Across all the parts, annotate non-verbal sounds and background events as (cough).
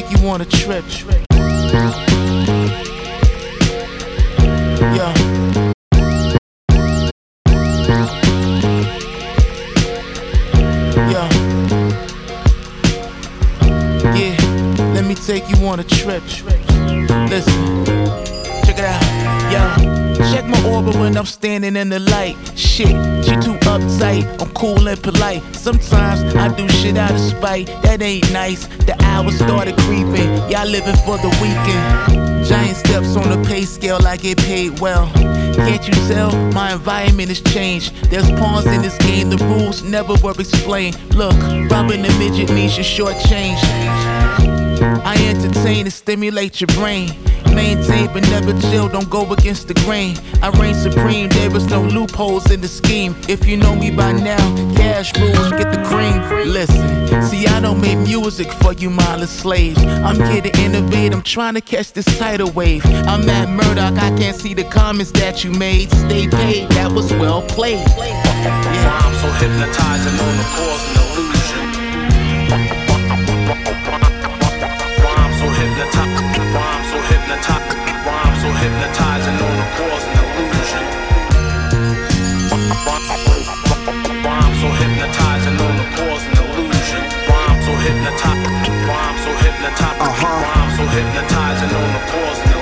take you on a trip. Yeah. Yeah. Yeah. Let me take you on a trip. Listen. Check it out. Yeah. Check my orbit when I'm standing in the light. Shit, she too. I'm cool and polite. Sometimes I do shit out of spite. That ain't nice. The hours started creeping. Y'all living for the weekend. Giant steps on the pay scale, I get paid well. Can't you tell? My environment has changed. There's pawns in this game, the rules never were explained. Look, robbing a midget means you're shortchanged. I entertain and stimulate your brain. Maintain but never chill, don't go against the grain. I reign supreme, there is no loopholes in the scheme. If you know me by now, cash rules, get the cream. Listen, see, I don't make music for you mindless slaves. I'm here to innovate, I'm trying to catch this tidal wave. I'm Matt Murdock, I can't see the comments that you made. Stay paid, that was well played. Yeah. I'm so hypnotizing on the cause and illusion. Hypnotizing, rhyme so hypnotizing, rhyme so hypnotizing on the cause and illusion. Rhyme so hypnotizing on the cause and illusion. Rhyme so hypnotizing, rhyme so hypnotizing, uh-huh. rhyme so hypnotizing on the cause and illusion.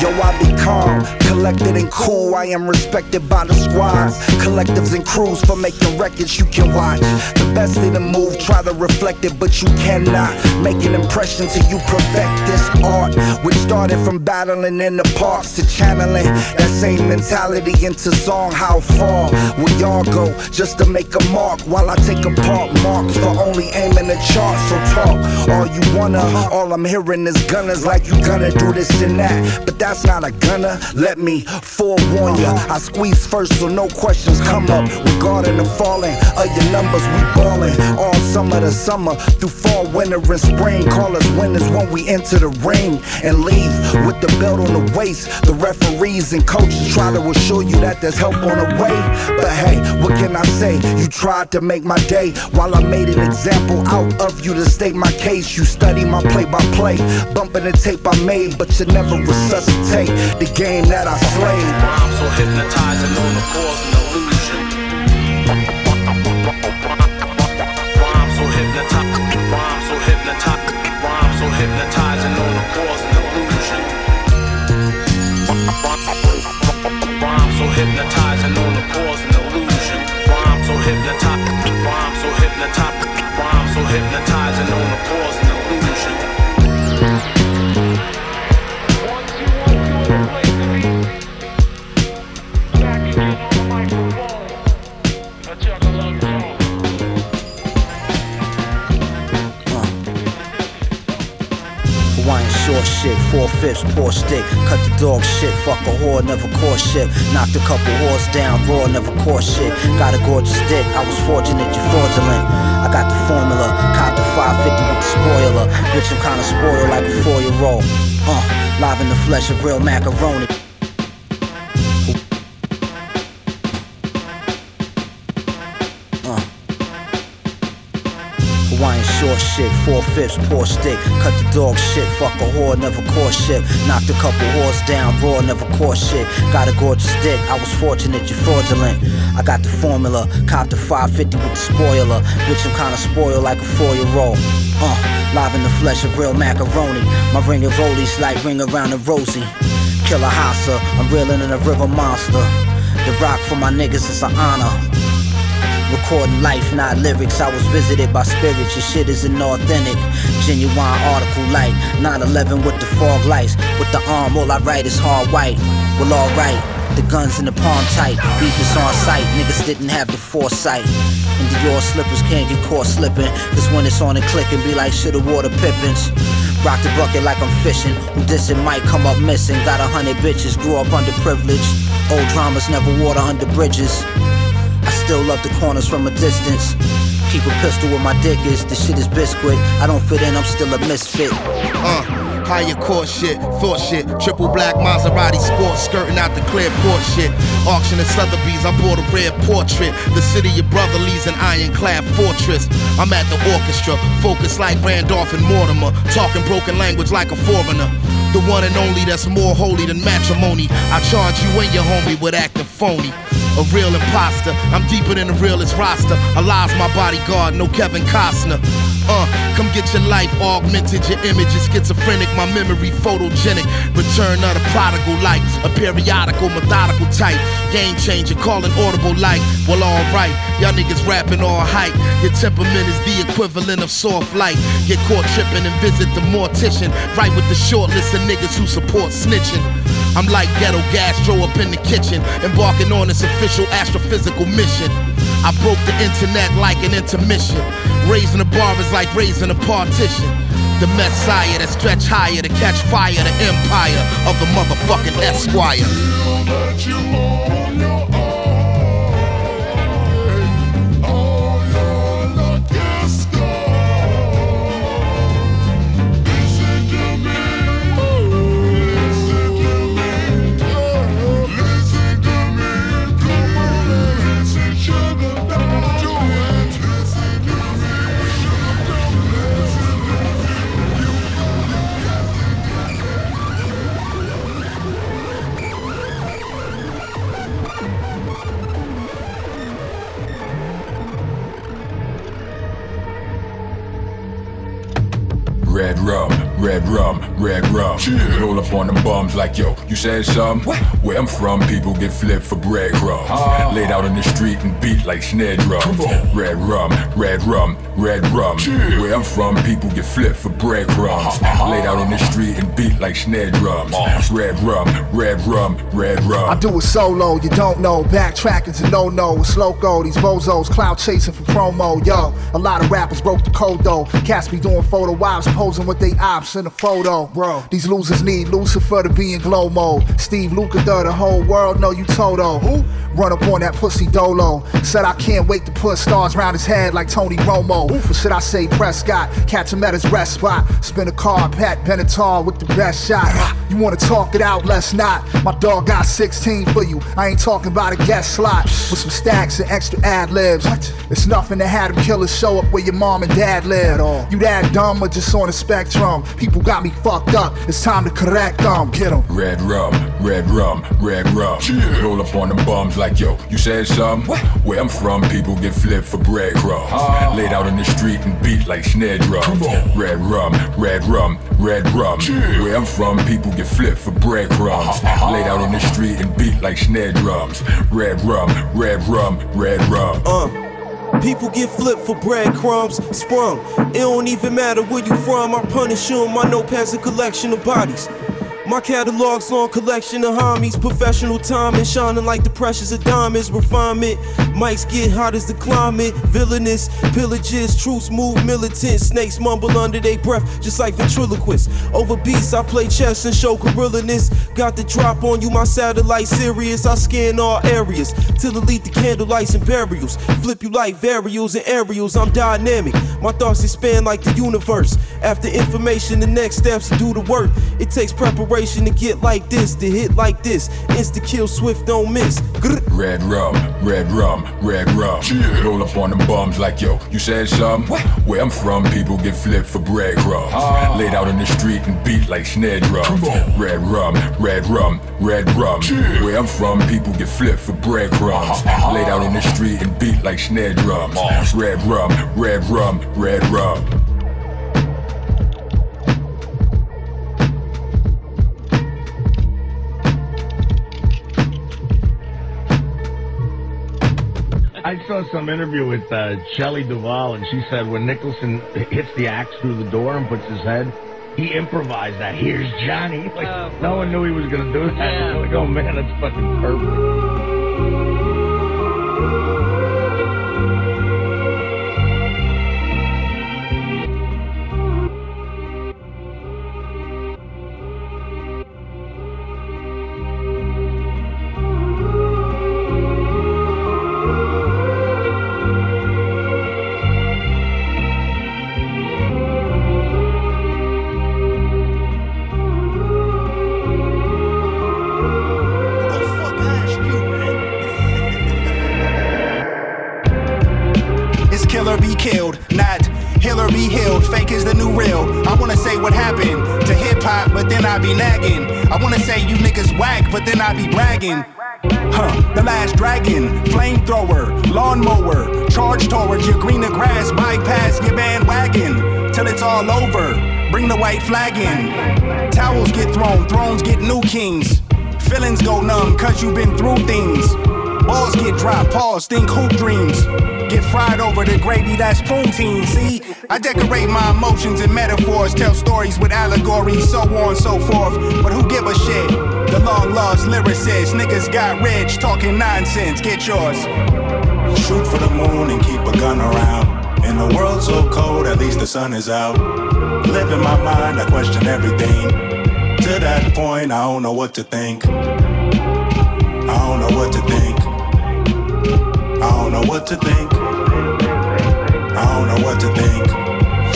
Yo, I be calm, collected and cool. I am respected by the squads, collectives and crews for making records you can watch. The best in the move, try to reflect it, but you cannot make an impression till you perfect this art. Which started from battling in the parks to channeling that same mentality into song. How far will y'all go just to make a mark while I take apart marks for only aiming the chart? So talk all you wanna. All I'm hearing is gunners like you gonna do this and that, Mm-hmm. but that's not a gunner. Let me forewarn ya. I squeeze first so no questions come up. Mm-hmm. Regarding the falling of your numbers, we ballin' all summer to summer through fall, winter, and spring. Call us winners when we enter the ring and leave with the belt on the waist. The referees and coaches try to assure you that there's help on the way. But hey, what can I say? You tried to make my day while I made an example out of you to state my case. You study my play by play, bumping the tape I made, but you never resuscitate the game that I slayed. Rhyme so hypnotizing on the cause and illusion. Rhyme so hypnotizing, rhyme so hypnotizing, rhyme so hypnotizing on the cause and illusion. Rhyme so hypnotizing on the cause and illusion. Rhyme so hypnotizing, rhyme so hypnotizing, rhyme so hypnotizing on the illusion. Short shit, four fifths, poor stick. Cut the dog shit, fuck a whore, never caught shit. Knocked a couple whores down, raw, never caught shit. Got a gorgeous dick, I was fortunate, you fraudulent. I got the formula, cop the 550 with the spoiler. Bitch, I'm kinda spoiled like a four year old. Uh, live in the flesh of real macaroni. Short shit, four fifths, poor stick. Cut the dog shit, fuck a whore, never caught shit. Knocked a couple whores down, raw, never caught shit. Got a gorgeous dick, I was fortunate, you fraudulent. I got the formula, copped the 550 with the spoiler. Bitch, I'm kinda spoiled like a four year old. Uh, live in the flesh of real macaroni. My ring of rollies like ring around the rosy. Killer Hassa, I'm reeling in a river monster. The rock for my niggas is an honor. Recording life, not lyrics. I was visited by spirits. Your shit isn't authentic. Genuine article light. 911 with the fog lights. With the arm, all I write is hard white. Well, alright. The guns in the palm tight. Beef is on sight. Niggas didn't have the foresight. And Dior slippers can't get caught slipping. Cause when it's on and clicking, be like shoulda water pippins. Rock the bucket like I'm fishing. Who dissing might come up missing. Got a hundred bitches, grew up underprivileged. Old dramas never water under bridges. Still love the corners from a distance. Keep a pistol where my dick is, this shit is biscuit. I don't fit in, I'm still a misfit. Uh, Higher court shit, thought shit. Triple black Maserati sports skirting out the clear port shit. Auction at Sotheby's, I bought a red portrait. The city your brother leaves an ironclad fortress. I'm at the orchestra, focused like Randolph and Mortimer. Talking broken language like a foreigner. The one and only that's more holy than matrimony. I charge you and your homie with acting phony. A real imposter, I'm deeper than the realest roster. Alive's my bodyguard, no Kevin Costner. Uh, come get your life augmented, your image is schizophrenic, my memory photogenic. Return of the prodigal light, a periodical, methodical type. Game changer, calling audible light. Well, alright, y'all niggas rapping all hype. Your temperament is the equivalent of soft light. Get caught tripping and visit the mortician. Right with the short list of niggas who support snitching. I'm like ghetto gastro up in the kitchen, embarking on this official astrophysical mission. I broke the internet like an intermission. Raising the bar is like raising a partition. The messiah that stretch higher to catch fire, the empire of the motherfucking Esquire. Red rum, red rum. Roll up on them bums like yo, you said some? Where I'm from, people get flipped for breadcrumbs. Laid out in the street and beat like snare drums. Red rum, red rum, red rum. Where I'm from, people get flipped for breadcrumbs. Laid out in the street and beat like snare drums. Red rum, red rum, red rum. I do it solo, you don't know. Backtracking's a no-no. It's loco, these bozos, cloud chasing for promo. Yo, a lot of rappers broke the code though. Cats be doing photo ops, posing with they ops in a photo. Bro, these losers need Lucifer to be in glow mode. Steve Luca, the whole world know you Toto. Who? Run up on that pussy dolo. Said I can't wait to put stars round his head like Tony Romo. Or should I say Prescott? Catch him at his rest spot. Spin a car, Pat Benatar with the best shot. You wanna talk it out? Let's not. My dog got 16 for you. I ain't talking about a guest slot with some stacks and extra ad libs. It's nothing to have them killers show up where your mom and dad live. You that dumb or just on the spectrum? People got me fucked up. It's time to correct them. Get 'em. Red rum, red rum, red rum. Roll up on them bums like yo, you said some? Where I'm from, people get flipped for breadcrumbs. Ah. Laid out in the street and beat like snare drums. Red rum, red rum, red rum. Where I'm from, people get flipped for breadcrumbs. Ah, ah, Laid out in the street and beat like snare drums. Red rum, red rum, red rum. Uh, people get flipped for breadcrumbs, sprung. It don't even matter where you from. I punish you. My notepad's a collection of bodies. My catalog's long collection of homies, professional time and shining like the precious of diamonds. Refinement, mics get hot as the climate. Villainous, pillages, truths move militant. Snakes mumble under their breath, just like ventriloquists. Over beats, I play chess and show gorillaness. Got the drop on you, my satellite serious. I scan all areas till delete the candlelights and burials. Flip you like varials and aerials. I'm dynamic. My thoughts expand like the universe. After information, the next steps to do the work. It takes preparation to get like this, to hit like this. Insta kill, swift, don't miss. Grr. Red rum, red rum, red rum. Roll up on them bums like yo, you said some? Where I'm from, people get flipped for breadcrumbs. Laid out in the street and beat like snare drums. Red rum, red rum, red rum. Where I'm from, people get flipped for breadcrumbs. Laid out in the street and beat like snare drums. Red rum, red rum, red rum. I saw some interview with uh, Shelley Duvall, and she said when Nicholson hits the axe through the door and puts his head, he improvised that. Here's Johnny. Like, no one knew he was going to do that. Yeah. (laughs) Like, oh man, that's fucking perfect. Bragging. Huh, the last dragon, flamethrower, lawnmower, charge towards your greener grass, bypass your bandwagon till it's all over. Bring the white flag in. Towels get thrown, thrones get new kings. Feelings go numb, cause you've been through things. Balls get dropped, pause, think hoop dreams. Get fried over the gravy, that's poutine. See, I decorate my emotions and metaphors, tell stories with allegories, so on and so forth. But who give a shit? The long lost lyricist, niggas got rich, talking nonsense. Get yours. Shoot for the moon and keep a gun around. In a world so cold, at least the sun is out. Live in my mind, I question everything. To that point, I don't know what to think. I don't know what to think. I don't know what to think. I don't know what to think.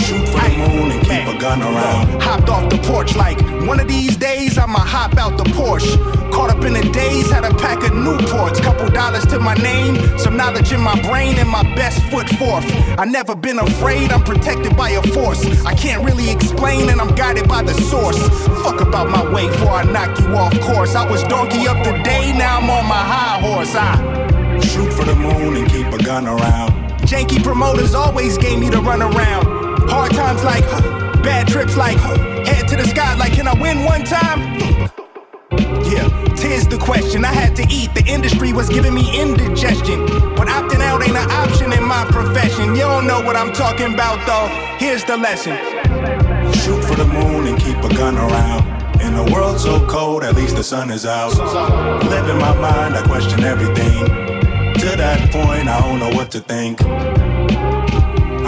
Shoot for the moon and keep a gun around. Hopped off the porch like one of these days I'ma hop out the Porsche. Caught up in the days, had a pack of Newports, couple dollars to my name, some knowledge in my brain, and my best foot forth. I never been afraid, I'm protected by a force. I can't really explain, and I'm guided by the source. Fuck about my way before I knock you off course. I was donkey up today, now I'm on my high horse. I Shoot for the moon and keep a gun around. Janky promoters always gave me the run around. Hard times like, huh, bad trips like, huh, head to the sky like, can I win one time? Yeah, tis the question. I had to eat. The industry was giving me indigestion. But opting out ain't an option in my profession. You don't know what I'm talking about, though. Here's the lesson Shoot for the moon and keep a gun around. In a world so cold, at least the sun is out. Live in my mind, I question everything. To that point, I don't know what to think. I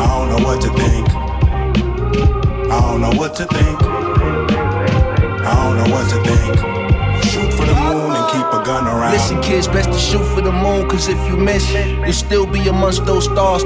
don't know what to think. I don't know what to think. I don't know what to think. Keep a gun around. Listen, kids, best to shoot for the moon, cause if you miss, you'll still be amongst those stars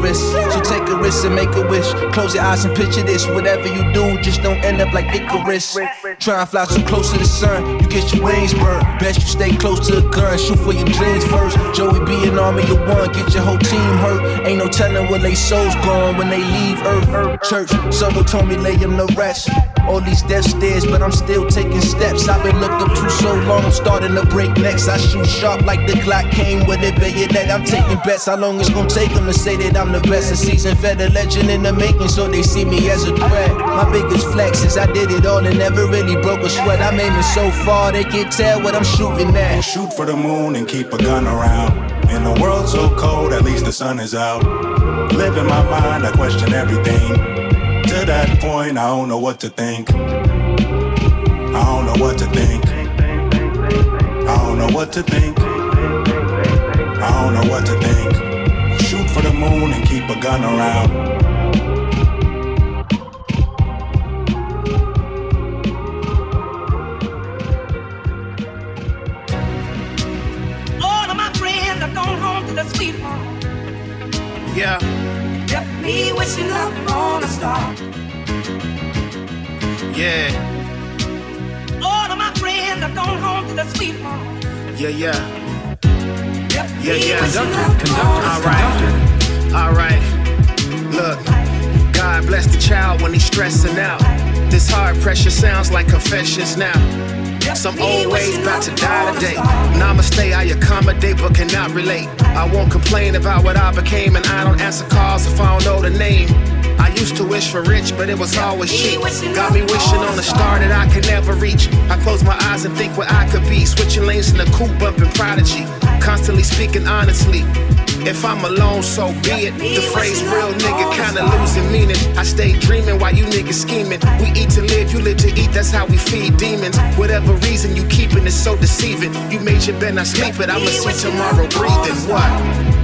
risk. So take a risk and make a wish. Close your eyes and picture this. Whatever you do, just don't end up like Icarus. Try and fly so close to the sun, you get your wings burned. Best you stay close to the gun, shoot for your dreams first. Joey be an army of one, get your whole team hurt. Ain't no telling where they souls gone when they leave Earth. Church, Solo told me lay him to rest. All these death stares, but I'm still taking steps. I've been looked up to so long, I'm starting to break necks. I shoot sharp like the clock came with a bayonet. I'm taking bets. How long it's gonna take them to say that I'm the best? A season fed a legend in the making, so they see me as a threat. My biggest flex is I did it all and never really broke a sweat. I'm aiming so far they can't tell what I'm shooting at. Shoot for the moon and keep a gun around. In a world so cold, at least the sun is out. Live in my mind, I question everything. To that point, I don't know what to think. I don't know what to think. I don't know what to think. I don't know what to think. Shoot for the moon and keep a gun around. All of my friends have gone home to the sweet. Yeah. Left me wishing up on a star. Yeah, All of my friends have gone home to the sweet home. yeah, yeah. Left Yeah, yeah. wishing up on a All star. right. All right. Look, God bless the child when he's stressing out. This hard pressure sounds like confessions now. Some old ways about to die today. Namaste, I accommodate but cannot relate. I won't complain about what I became, and I don't answer calls if I don't know the name. I used to wish for rich, but it was always cheap. Got me wishing on a star that I could never reach. I close my eyes and think what I could be. Switching lanes in the coupe, bumping prodigy. Constantly speaking honestly. If I'm alone, so be it. The phrase real nigga kinda losing meaning. I stay dreaming while you niggas scheming. We eat to live, you live to eat, that's how we feed demons. Whatever reason you keeping it so deceiving. You made your bed, not sleep it. I'ma see tomorrow breathing. What?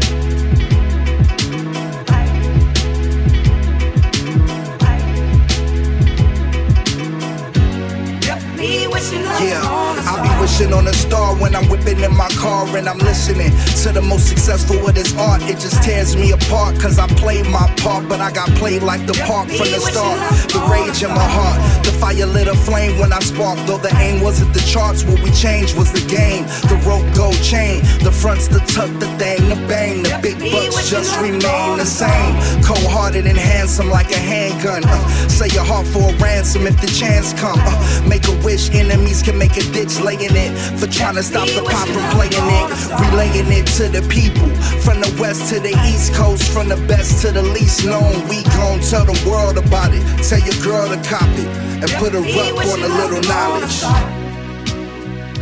When I'm whipping in my car and I'm listening to the most successful with his art. It just tears me apart cause I played my part, but I got played like the park from the start. The rage in my heart, the fire lit a flame when I sparked. Though the aim wasn't the charts, what we changed was the game. The rope gold chain, the fronts, the tuck, the thing, the bang, the big bucks just remain the same. Cold hearted and handsome like a handgun. Uh, say your heart for a ransom if the chance come. Uh, make a wish, enemies can make a ditch laying it. For trying to stop the pop from playing it. Relaying it to the people. From the west to the east coast, from the best to the least known. We gon' tell the world about it. Tell your girl to copy and put her up on a little knowledge.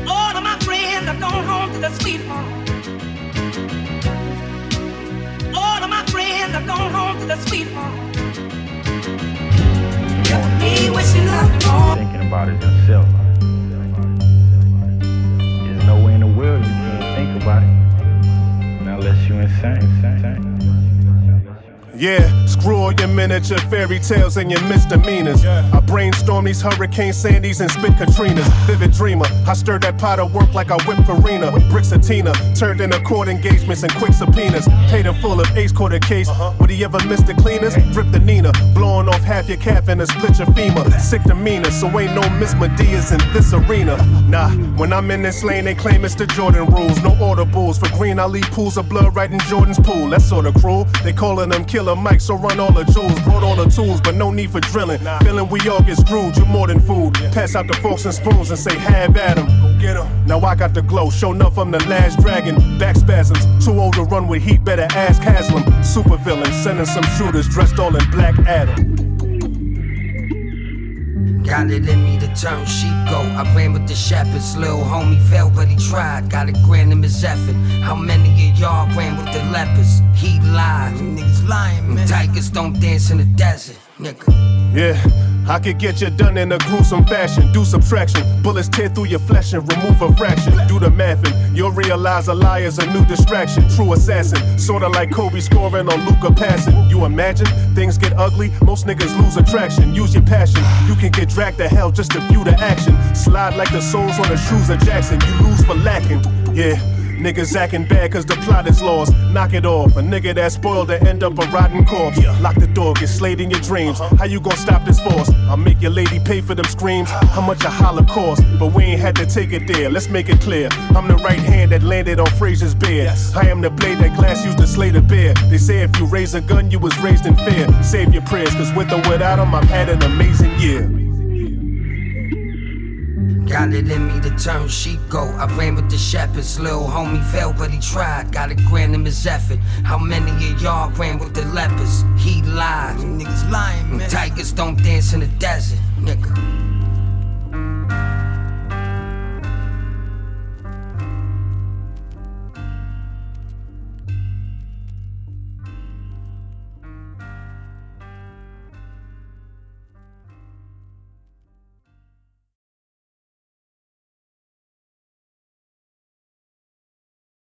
All of my friends have gone home to the sweet home. All of my friends have gone home to the sweet home. Just me wishing love Thinking about it yourself. In you can't think about it. Unless you insane. insane. Yeah, screw all your miniature fairy tales and your misdemeanors. I brainstorm these Hurricane Sandys and spit Katrinas. Vivid dreamer, I stir that pot of work like I whip Farina. Bricks of Tina, turned into court engagements and quick subpoenas. Paid in full of ace quarter case. Uh-huh. Would he ever miss the cleaners? Drip the Nina, blowing off half your calf and a split your femur. Sick demeanor, so ain't no Miss Madeas in this arena. Nah, when I'm in this lane, they claim it's the Jordan rules. No audibles for green, I leave pools of blood right in Jordan's pool. That's sorta cruel. They calling them killer Mike, so run all the jewels. Brought all the tools, but no need for drilling. Feeling we all get screwed, you more than food. Pass out the forks and spoons and say, have at 'em. Go get 'em. Now I got the glow, show enough I'm the last dragon. Back spasms, too old to run with heat, better ask Haslem. Super villain, sending some shooters dressed all in black Adam. Got it in me to turn sheep goat. I ran with the shepherds. Little homie fell, but he tried. Got a grand in his effort. How many of y'all ran with the lepers? He lied. Niggas lying, man. Tigers don't dance in the desert, nigga. Yeah, I could get you done in a gruesome fashion. Do subtraction, bullets tear through your flesh and remove a fraction. Do the math and you'll realize a lie is a new distraction. True assassin, sorta like Kobe scoring on Luka passing. You imagine things get ugly, most niggas lose attraction. Use your passion, you can get dragged to hell just to view the action. Slide like the soles on the shoes of Jackson, you lose for lacking. Yeah. Niggas acting bad cause the plot is lost. Knock it off. A nigga that's spoiled to end up a rotten corpse. Yeah. Lock the door, get slayed in your dreams. Uh-huh. How you gonna stop this force? I'll make your lady pay for them screams. How much a holocaust? But we ain't had to take it there. Let's make it clear. I'm the right hand that landed on Frazier's beard. I am the blade that glass used to slay the bear. They say if you raise a gun, you was raised in fear. Save your prayers, cause with or without them, I've had an amazing year. Got it in me to turn sheep goat. I ran with the shepherds. Little homie fell, but he tried. Got a grand in his effort. How many of y'all ran with the lepers? He lied. Niggas lying, man. Tigers don't dance in the desert, nigga.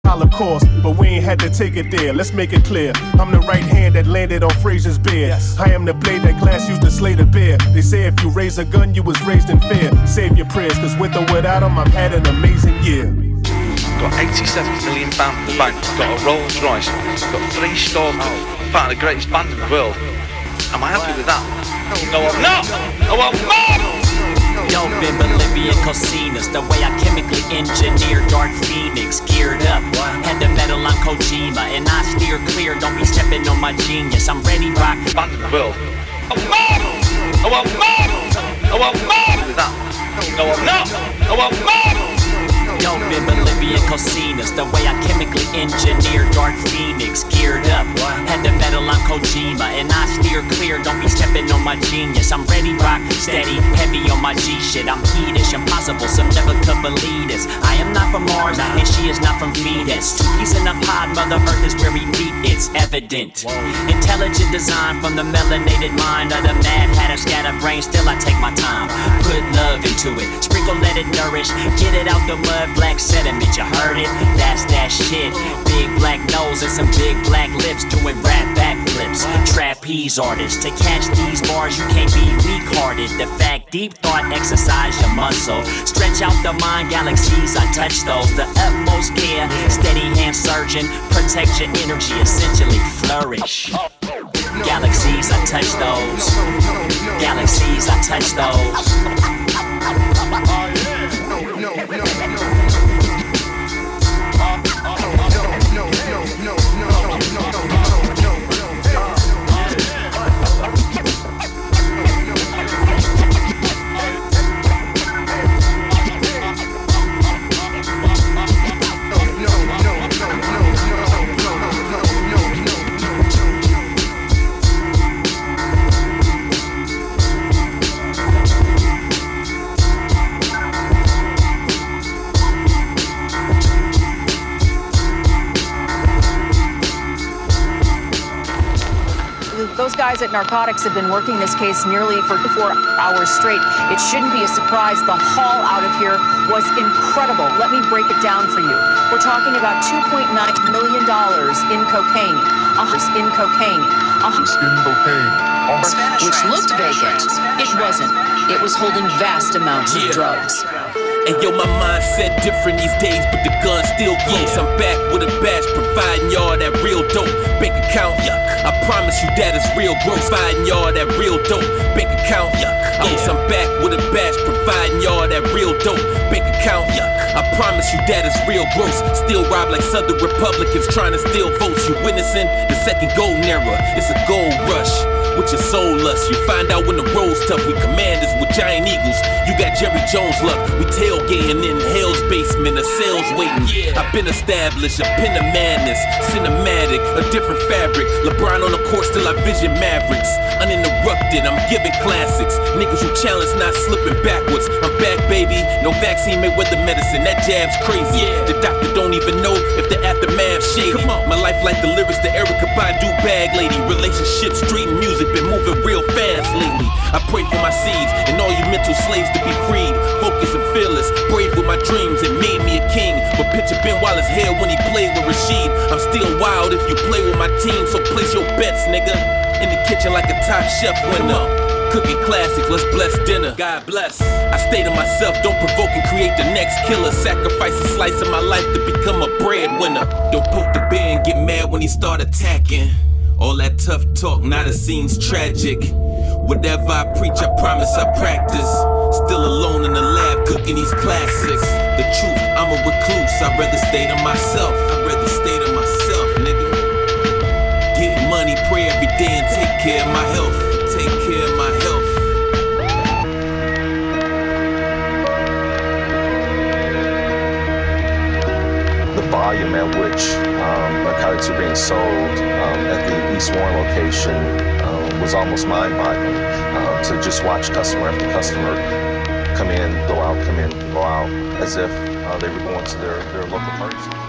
Holocaust, but we ain't had to take it there. Let's make it clear. I'm the right hand that landed on Frazier's beard. I am the blade that glass used to slay the bear. They say if you raise a gun, you was raised in fear. Save your prayers, cause with or without them, I've had an amazing year. Got 87 million pounds in the bank. Got a Rolls Royce. Got three stalkers. Part of the greatest band in the world. Am I happy with that? No, I'm not. No, I'm not. Dope in Bolivian cocinas, the way I chemically engineer Dark Phoenix, geared up. Had the metal on Kojima, and I steer clear. Don't be stepping on my genius. I'm ready, rock. Band in the world. I'm not. No, I'm not. No, I'm not. With that. No, No, I'm not. Dope in Bolivian cocinas, the way I chemically engineer Dark Phoenix, geared up. Had the metal on Kojima, and I steer clear. Don't be stepping on my genius. I'm ready, rock, steady, heavy on my G shit. I'm heatish, impossible, some never could believe this. I am not from Mars, and she is not from Venus. Two peas in a pod, Mother Earth is where we meet. It's evident. Intelligent design from the melanated mind of the mad hatter, scatter brain. Still, I take my time. Put love into it, sprinkle, let it nourish. Get it out the mud, black sediment. You heard it? That's that shit. Big black nose and some big black lips doing rap backflips. Trapeze artist. To catch these bars, you can't be weak hearted. The fact, deep thought, exercise your muscle. Stretch out the mind galaxies, I touch those. The utmost care, steady hand surgeon. Protect your energy, essentially flourish. Galaxies, I touch those. Galaxies, I touch those. Oh, Those guys at Narcotics have been working this case nearly for four hours straight. It shouldn't be a surprise. The haul out of here was incredible. Let me break it down for you. We're talking about $2.9 million in cocaine. Uh, in cocaine. Uh, in cocaine. which looked vacant. It wasn't. It was holding vast amounts of drugs. And yo, my mindset different these days, but the gun still close. I'm back with a batch, providing y'all that real dope. Bank account, yuck. I promise you that is real gross. Providing y'all that real dope. Bank account, yuck. Yes, I'm back with a batch, providing y'all that real dope. Bank account, yuck. I promise you that is real gross. Still rob like Southern Republicans trying to steal votes. You witnessing the second golden era. It's a gold rush with your soul lust. You find out when the road's tough. We commanders with giant eagles. You got Jerry Jones luck. We tailgating in hell's basement, a cells waiting. Yeah. I've been established, a pin of madness, cinematic, a different fabric. LeBron on the court, still I vision Mavericks. Uninterrupted, I'm giving classics. Niggas who challenge not slipping backwards. I'm back, baby. No vaccine made with the medicine. That jab's crazy. Yeah. The doctor don't even know if the aftermath shady. My life like the lyrics to Erykah Badu bag lady. Relationships, street and music been moving real fast lately. I pray for my seeds and all you mental slaves to be freed. And fearless, brave with my dreams and made me a king. But picture Ben Wallace hair when he played with Rasheed. I'm still wild if you play with my team, so place your bets, nigga. In the kitchen like a top chef winner. Cooking classics, let's bless dinner. God bless. I stay to myself, don't provoke and create the next killer. Sacrifice a slice of my life to become a breadwinner. Don't poke the bear and get mad when he start attacking. All that tough talk, now the scene's tragic. Whatever I preach, I promise I practice. Still alone in the lab, cooking these classics. The truth, I'm a recluse, I'd rather stay to myself. I'd rather stay to myself, nigga. Get money, pray every day, and take care of my health. Take care of my health. the volume at which um, narcotics are being sold um, at the East Warren location was almost mind-boggling. Um, to just watch customer after customer come in, go out, come in, go out, as if uh, they were going to their, their local pharmacy.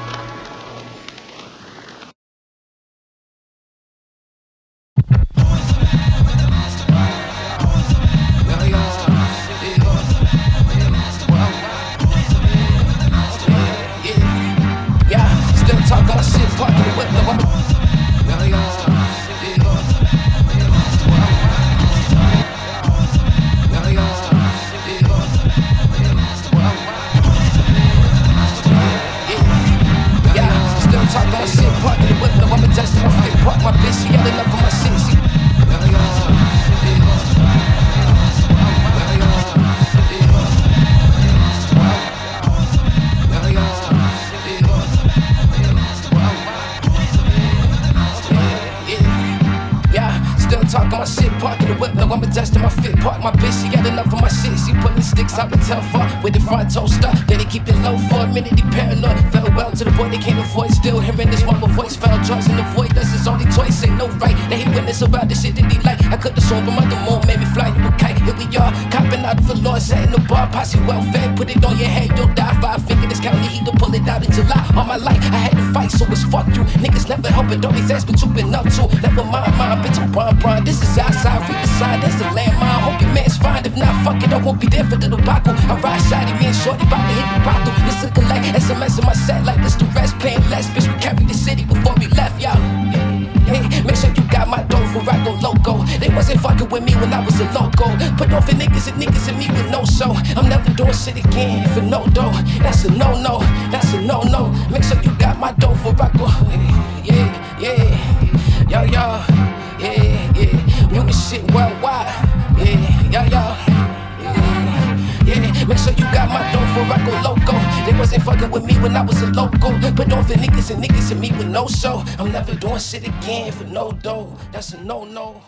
No show. I'm never doing shit again for no dough. That's a no no.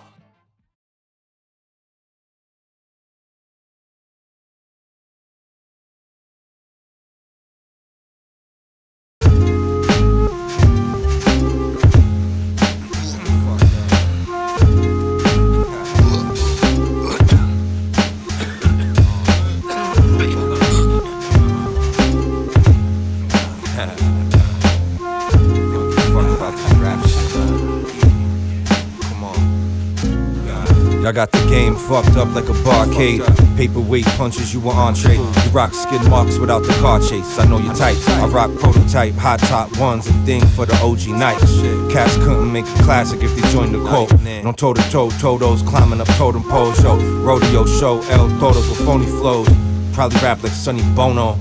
I got the game fucked up like a barcade. Paperweight punches, you were entree. You rock skid marks without the car chase. I know you tight. I rock prototype, hot top ones, a thing for the OG nights. Cats couldn't make a classic if they joined the quote. No toe to toe, Todos climbing up totem poles. Yo, rodeo show, El Todos with phony flows. Probably rap like Sonny Bono.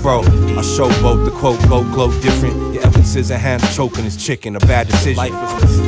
Bro, I show both the quote, go glow different. Your Evan hands choking his chicken, a bad decision.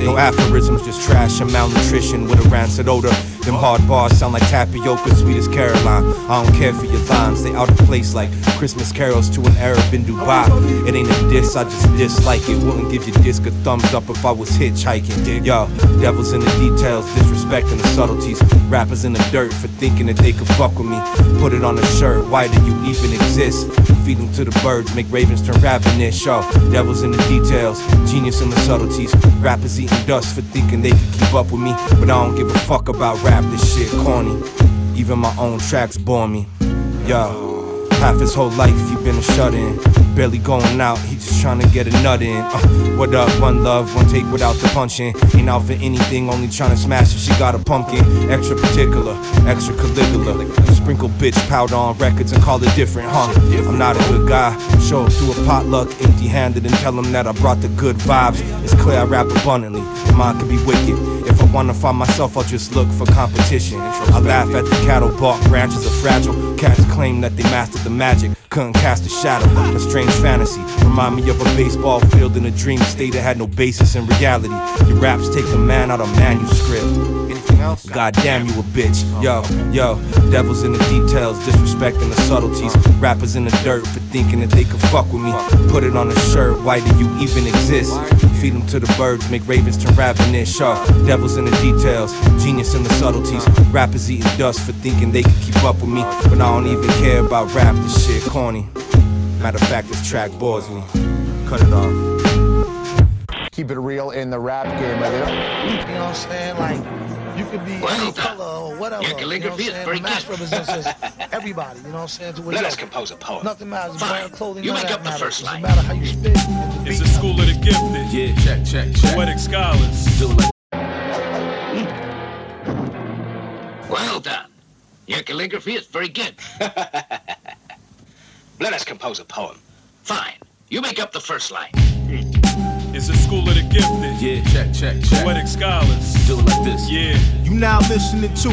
No aphorisms, just trash and malnutrition with a rancid odor. Them hard bars sound like tapioca, sweet as Caroline. I don't care for your lines, they out of place like Christmas carols to an Arab in Dubai. It ain't a diss, I just dislike it. Wouldn't give your disc a thumbs up if I was hitchhiking. Yo, devils in the details, disrespecting the subtleties. Rappers in the dirt for thinking that they could fuck with me. Put it on a shirt, why do you even exist? Feed them to the birds, make ravens turn ravenous. Yo, devils in the details, genius in the subtleties. Rappers eating dust for thinking they could keep up with me. But I don't give a fuck about rap this shit corny. Even my own tracks bore me. Yo, half his whole life he been a shut in. Barely going out, he just trying to get a nut in. Uh, what up, one love, one take without the punching. Ain't out for anything, only trying to smash if she got a pumpkin. Extra particular, extra Caligula. Sprinkle bitch powder on records and call it different, huh? I'm not a good guy. Show up to a potluck empty handed and tell him that I brought the good vibes. It's clear I rap abundantly, mind can be wicked. If I wanna find myself, I'll just look for competition. I laugh at the cattle, bark branches are fragile. Cats claim that they mastered the magic, couldn't cast a shadow. A strange fantasy, remind me of a baseball field in a dream state that had no basis in reality. Your raps take the man out of manuscript else? God damn you a bitch. Yo, yo, devils in the details, disrespecting the subtleties. Rappers in the dirt for thinking that they could fuck with me. Put it on a shirt, why do you even exist? Feed them to the birds, make ravens turn ravenous. Sharp, devils in the details, genius in the subtleties. Rappers eating dust for thinking they could keep up with me. But I don't even care about rap, this shit corny. Matter of fact, this track bores me. Cut it off keep it real in the rap game. You know what I'm saying? Like, you could be well any color or whatever. Your calligraphy you know is very good. represents everybody. You know what I'm saying? To Let us compose a poem. Nothing matters. Fine. Clothing, you make up the matters. first line. It matter how you spit. It's a school of the gifted. Yeah, check, check, check. Poetic scholars. Do like well done. Your calligraphy is very good. (laughs) Let us compose a poem. Fine. You make up the first line. It's a school of the gifted. Yeah, check, check, check. Poetic scholars. Do it like this. Yeah. You now listening to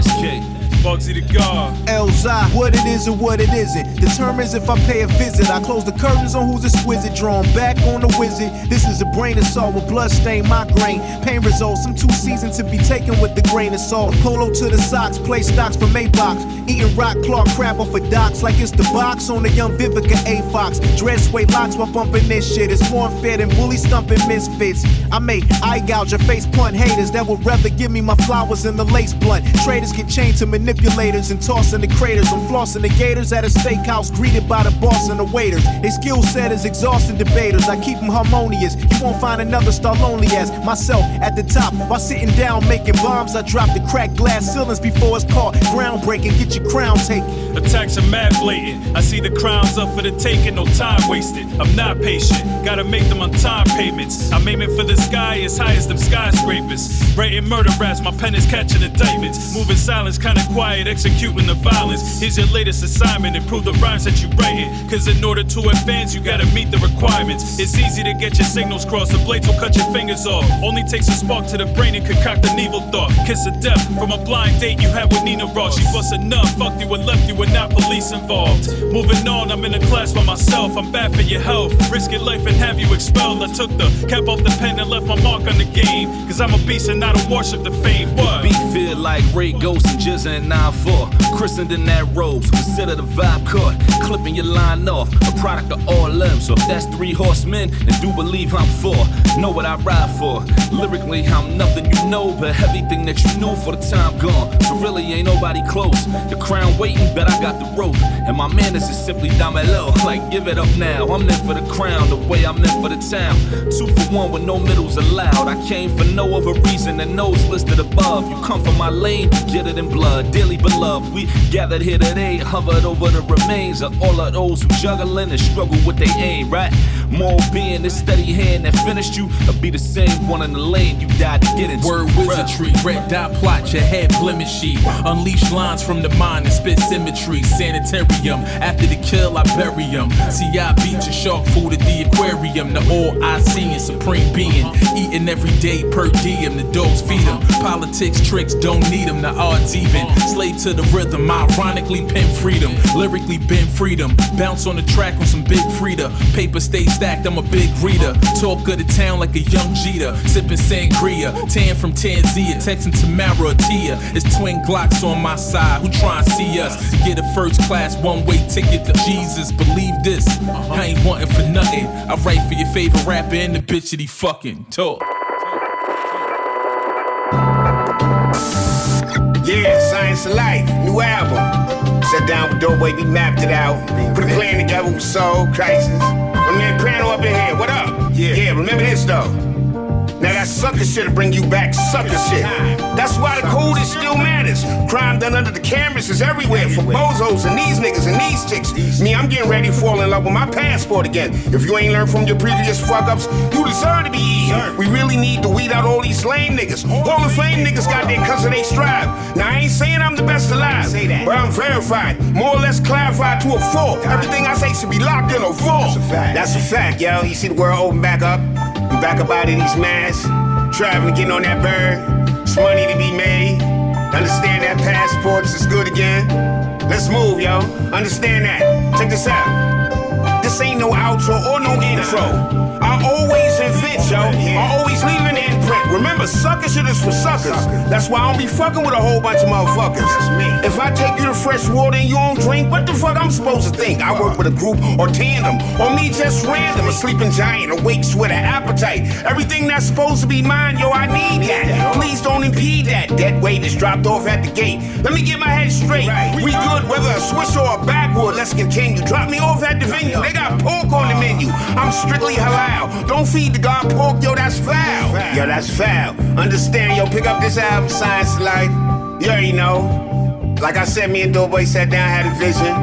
SK. Bugsy the God. What it is and what it isn't determines if I pay a visit. I close the curtains on who's exquisite, drawn back on the wizard. This is a brain assault with blood bloodstained migraine. Pain results, I'm too seasoned to be taken with the grain of salt. Polo to the socks, play stocks for Maybach. Eating rock claw crab off of docks like it's the box on the young Vivica A Fox. Dread sway locks while bumping this shit. It's more unfair than bully stumping misfits. I make eye gouge your face punt haters that would rather give me my flowers than the lace blunt. Traders get chained to manipulate manipulators and tossing the craters. I'm flossing the gators at a steakhouse, greeted by the boss and the waiters. They skill set is exhausting debaters. I keep them harmonious. You won't find another star lonely as myself at the top. While sitting down making bombs, I drop the cracked glass ceilings before it's caught. Groundbreaking, get your crown taken. Attacks are mad blatant. I see the crowns up for the taking, no time wasted. I'm not patient, gotta make them on time payments. I'm aiming for the sky as high as them skyscrapers. Writing murder raps, my pen is catching indictments. Moving silence, kinda quiet, executing the violence. Here's your latest assignment, improve the rhymes that you writing. Cause in order to advance, you gotta meet the requirements. It's easy to get your signals crossed, the blades will cut your fingers off. Only takes a spark to the brain and concoct an evil thought. Kiss of death from a blind date you had with Nina Ross. She was enough, fucked you and left you with not police involved. Moving on, I'm in a class by myself. I'm bad for your health. Risk your life and have you expelled. I took the cap off the pen and left my mark on the game. Cause I'm a beast and I don't worship the fame. What? Beat feel like Ray Ghost and GZA and 9-4. Christened in that robes, consider the vibe cut. Clipping your line off, a product of all them. So if that's three horsemen, then do believe I'm four. Know what I ride for. Lyrically, I'm nothing you know, but everything that you knew for the time gone. So really ain't nobody close. The crown waiting, bet I got the rope. And my manners is simply low. Like, give it up now. I'm in for the crown, the way I'm in for the town. Two for one with no middles allowed. I came for no other reason than those listed above. You come from my lane, get it in blood. Dearly beloved, we gathered here today, hovered over the remains of all of those who juggling and struggle with their aim, right? More being this steady hand that finished you, I'll be the same one in the lane you died to get into. Word wizardry, red dot plot, your head blemishy. Unleash lines from the mind and spit symmetry. Sanitarium, after the kill, I bury him. See, I beat your shark food at the aquarium. The all I see is supreme being. Eating every day per diem, the dogs feed them. Politics, tricks, don't need them, the odds even. Slave to the rhythm, ironically pin freedom. Lyrically been freedom. Bounce on the track on some big Frida. Paper stay stacked, I'm a big reader. Talk of the town like a young Jeter. Sipping sangria, tan from Tanzania, texting Tamara Tia. It's twin Glocks on my side, who try and see us? Get a first class one way ticket to Jesus. Believe this, I ain't wanting for nothing. I write for your favorite rapper and the bitch that he fucking talk. Yeah, Science of Life, new album. Sat down with Doughboy, we mapped it out. Put a plan together with Soul, Crisis. My man Prano up in here, what up? Yeah, yeah remember this though. Now that sucker shit'll bring you back sucker shit. That's why the code is still matters. Crime done under the cameras is everywhere for bozos and these niggas and these chicks. Me, I'm getting ready to fall in love with my passport again. If you ain't learned from your previous fuck ups, you deserve to be easy. We really need to weed out all these lame niggas. All the fame niggas got their cause they strive. Now I ain't saying I'm the best alive, but I'm verified, more or less clarified to a fault. Everything I say should be locked in a four. That's a fact, yo. You see the world open back up. We back up out of these masks, traveling, getting on that bird. It's money to be made. Understand that passports is good again. Let's move, yo. Understand that. Check this out. This ain't no outro or no intro. I always invent, yo. I always leave an imprint. Remember, sucker shit is for suckers. That's why I don't be fucking with a whole bunch of motherfuckers. If I take you to fresh water and you don't drink, what the fuck I'm supposed to think? I work with a group or tandem, or me just random, a sleeping giant, awakes with an appetite. Everything that's supposed to be mine, yo, I need that. Please don't impede that. Dead weight is dropped off at the gate. Let me get my head straight. We good, whether a swish or a backwood. Let's continue. Drop me off at the venue. They got pork on the menu. I'm strictly halal. Don't feed the god pork, yo, that's foul. Yo, that's foul. Understand, yo, pick up this album, Science Life. You already know. Like I said, me and Doughboy sat down, had a vision,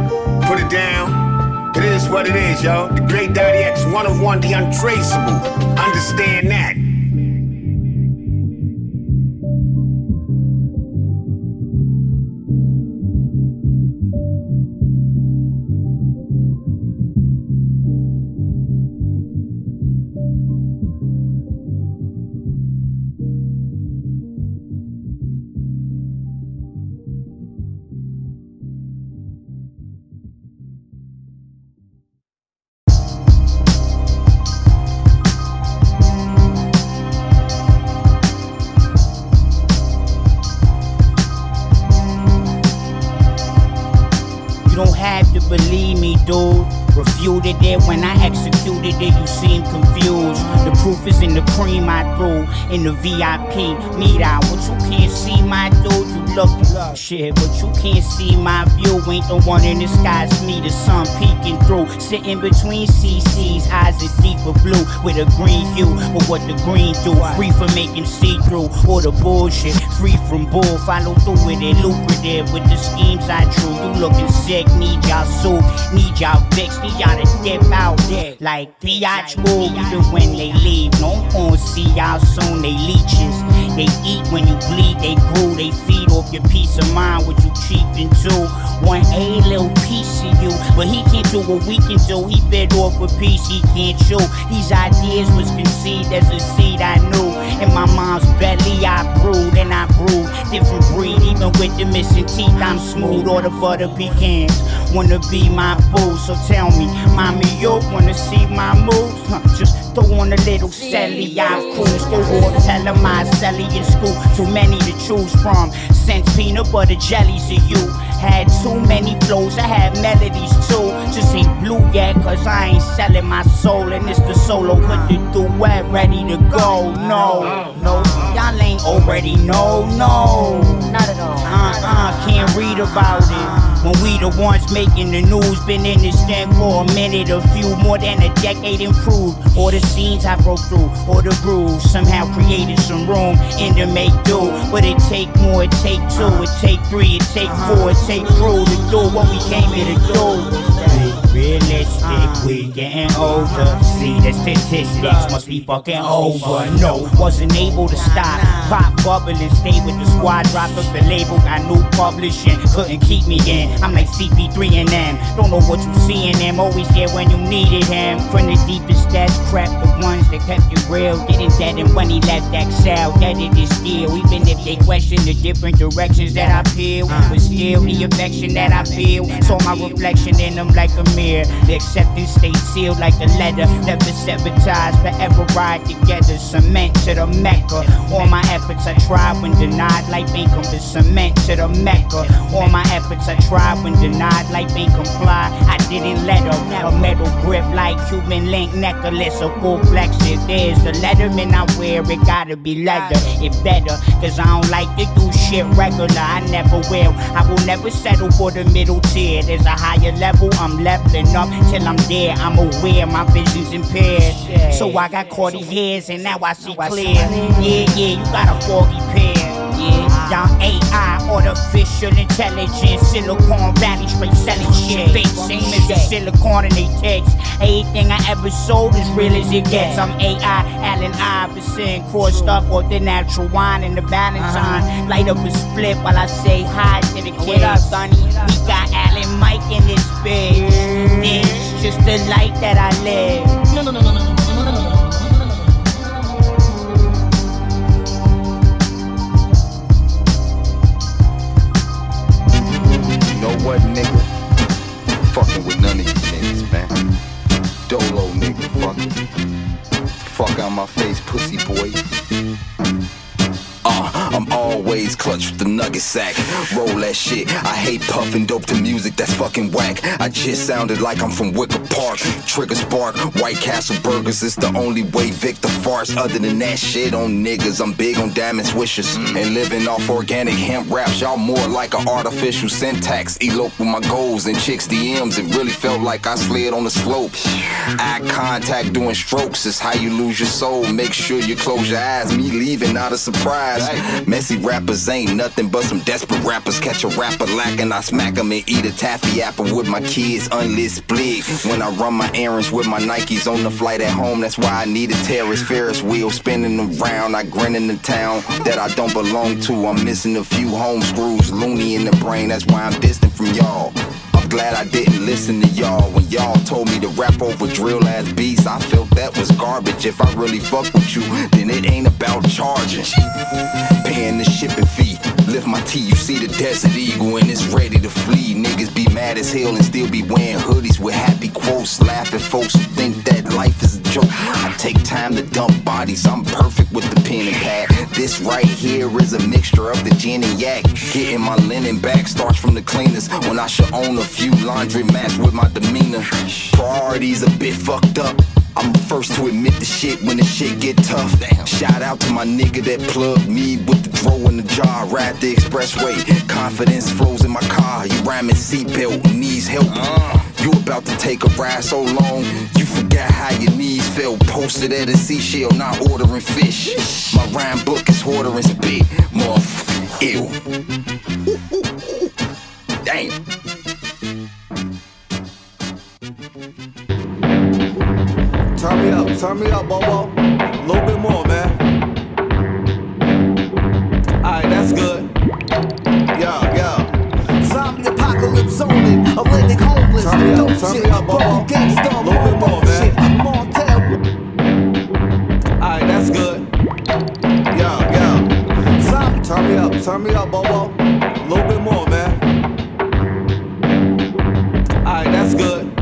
put it down. It is what it is, yo. The great Daddy X, one of one, the untraceable. Understand that. In the VIP meet out. What you can't shit, but you can't see my view. Ain't the one in the skies, me, the sun peeking through. Sitting between CC's, eyes is deeper blue with a green hue. But what the green do, free from making see through all the bullshit, free from bull. Follow through with it, lucrative with the schemes I drew. You looking sick, need y'all soup, need y'all fix, need y'all to dip out there. like biatch move. Even when they leave, no one see y'all soon. They leeches, they eat when you bleed. They grew, they feed off your piece of mind. What you cheap into? One a little piece of you, but he can't do what we can do. He bit off a piece he can't chew. These ideas was conceived as a seed I knew. In my mom's belly, I brewed and I brewed. Different breed, even with the missing teeth, I'm smooth. All the butter pecans wanna be my boo. So tell me, mommy, you wanna see my moves? Huh, just throw on a little celly, I cruise. Go or tell them I celly in school. Too many to choose from. Since peanut butter jellies to you. Had too many flows, I had melodies too. Just ain't blue yet, cause I ain't selling my soul. And it's the solo with the duet ready to go. No, no, y'all ain't ain't already know, no. Not at all. Uh uh, can't read about it. When we the ones making the news, been in this thing for a minute, a few more than a decade improved. All the scenes I broke through, all the grooves, somehow created some room in the make do. But it take more, it take two, it take three, it take four, it take through to do what we came here to do. Realistic, uh. we getting older. See the statistics must be fucking over. No, wasn't able to stop. Pop bubbling, stay with the squad, dropped up the label, got new publishing, couldn't keep me in. I'm like CP3 and them. Don't know what you see in them, always there when you needed him. From the deepest that's crap, the ones that kept you real. Didn't dead and when he left Excel, that it is still. Even if they question the different directions that I peel, but uh. still the affection that I feel. Saw my reflection in them like a mirror. The acceptance stayed sealed like a letter. Never sabotage, forever ride together. Cement to the Mecca. All my efforts I tried when denied, life ain't come to cement to the Mecca. All my efforts I tried when denied, life ain't comply. I didn't let her. A metal grip like Cuban link necklace, a full flex. If there's a letterman I wear, it gotta be leather. It better, cause I don't like to do shit regular. I never will. I will never settle for the middle tier. There's a higher level, I'm up till I'm there. I'm aware my vision's impaired. So I got cordy hairs and now I see clear. Yeah, yeah, you got a foggy pair. Yeah, y'all AI, artificial intelligence, Silicon Valley straight selling shit. Fake same as the silicon in they text. Everything I ever sold is real as it gets. I'm AI, Allen Iverson, crossed up with the natural wine and the Valentine. Light up a split while I say hi to the kids. What up, Sonny? We got Alan Mike in this bitch. This just the light that I live. No, no, no, no, what, nigga? Fucking with none of you niggas, man. Dolo, nigga, fuck. Fuck out my face, pussy boy. Uh, I'm always clutch with the nugget sack. Roll that shit. I hate puffing dope to music that's fucking whack. I just sounded like I'm from Wicker Park. Trigger spark, White Castle burgers. is the only way Victor farts. Other than that shit on niggas, I'm big on diamond swishers. And living off organic hemp raps. Y'all more like an artificial syntax. Elope with my goals and chicks DMs. It really felt like I slid on the slope. Eye contact doing strokes is how you lose your soul. Make sure you close your eyes. Me leaving, not a surprise. Messy rappers ain't nothing but some desperate rappers. Catch a rapper lacking, I smack 'em and eat a taffy apple with my kids unlit split. When I run my errands with my Nikes on the flight at home, that's why I need a terrace Ferris wheel spinning around. I grin in the town that I don't belong to. I'm missing a few home screws, loony in the brain. That's why I'm distant from y'all. Glad I didn't listen to y'all when y'all told me to rap over drill ass beats. I felt that was garbage. If I really fuck with you, then it ain't about charging. Paying the shipping fee. Lift my T, you see the desert eagle and it's ready to flee. Niggas be mad as hell and still be wearing hoodies with happy quotes. Laughing folks who think that life is a joke. I take time to dump bodies, I'm perfect with the pen and pad. This right here is a mixture of the gin and yak. Getting my linen back starts from the cleaners when I should own a few laundry mats with my demeanor. Priorities a bit fucked up. I'm the first to admit the shit when the shit get tough. Damn. Shout out to my nigga that plugged me with the throw in the jar. Ride the expressway. Confidence flows in my car. You rhyming seatbelt, needs help. Uh. You about to take a ride so long, you forgot how your knees felt. Posted at a seashell, not ordering fish. My rhyme book is ordering spit. Motherfucker, ew. Damn. Turn me up, turn me up, Bobo. A little bit more, man. Alright, that's good. Yeah, yeah. Zombie apocalypse only. A living homeless. Turn me up, turn shit. me up, Bobo. A little bit more, man. Martel. Alright, that's good. Yeah, yeah. Zombie. Turn me up, turn me up, Bobo. A little bit more, man. Alright, that's good.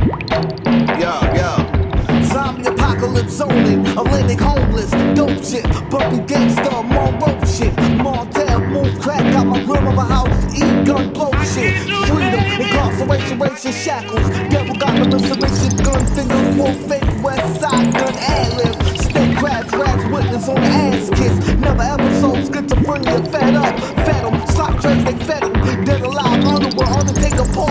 Apocalypse only. A living homeless. Dope shit. Broken gangster. Monroe shit. Martel. Move crack. Got my room of a house. Eat gun blow shit. Freedom. Incarceration. Ration shackles. Devil got the restoration. Gun finger. Quote fake. Westside Gunn ad lib. Snake crabs. Rats. Witness on the ass kiss. Never episodes, schizophrenia, fed up. Fed them, slot trains, they fed them. Dead alive, underworld, undertaker, Paul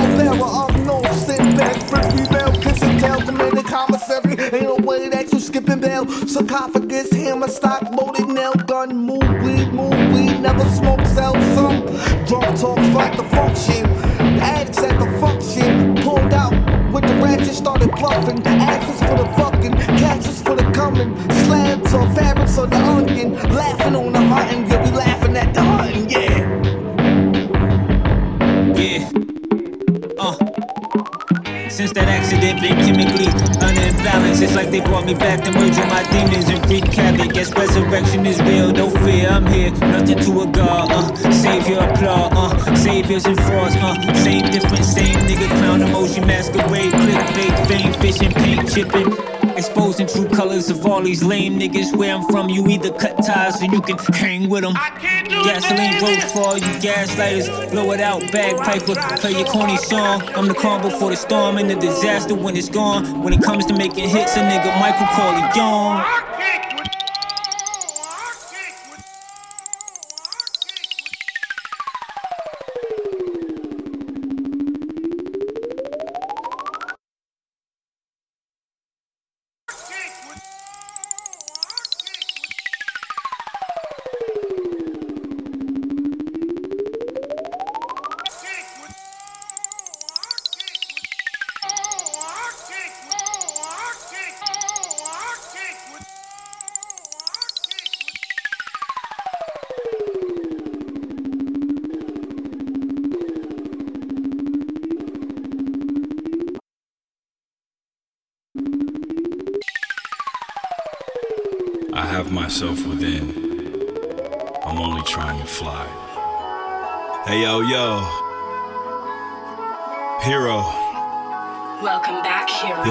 bail. Sarcophagus, hammer, stock, loaded nail gun, move weed, move weed, never smoke, sell some. Drunk talks like the function. Addicts at the function, pulled out with the ratchet, started bluffing. Axes for the fucking, catches for the coming. Slabs or fabrics on the onion, laughing They brought me back to merge with my demons and wreak havoc. Guess resurrection is real, no fear. I'm here, nothing to a god. Uh, savior applaud. Uh, saviors and frauds. Uh, same difference, same nigga clown emoji masquerade. Clickbait, fame, fishing, paint chipping. Exposing true colors of all these lame niggas. Where I'm from, you either cut ties or you can hang with them. Gasoline road for all you gaslighters. Blow it out, bagpiper. Play your corny song. I'm the calm before the storm and the disaster when it's gone. When it comes to making hits, a nigga Michael Corleone. I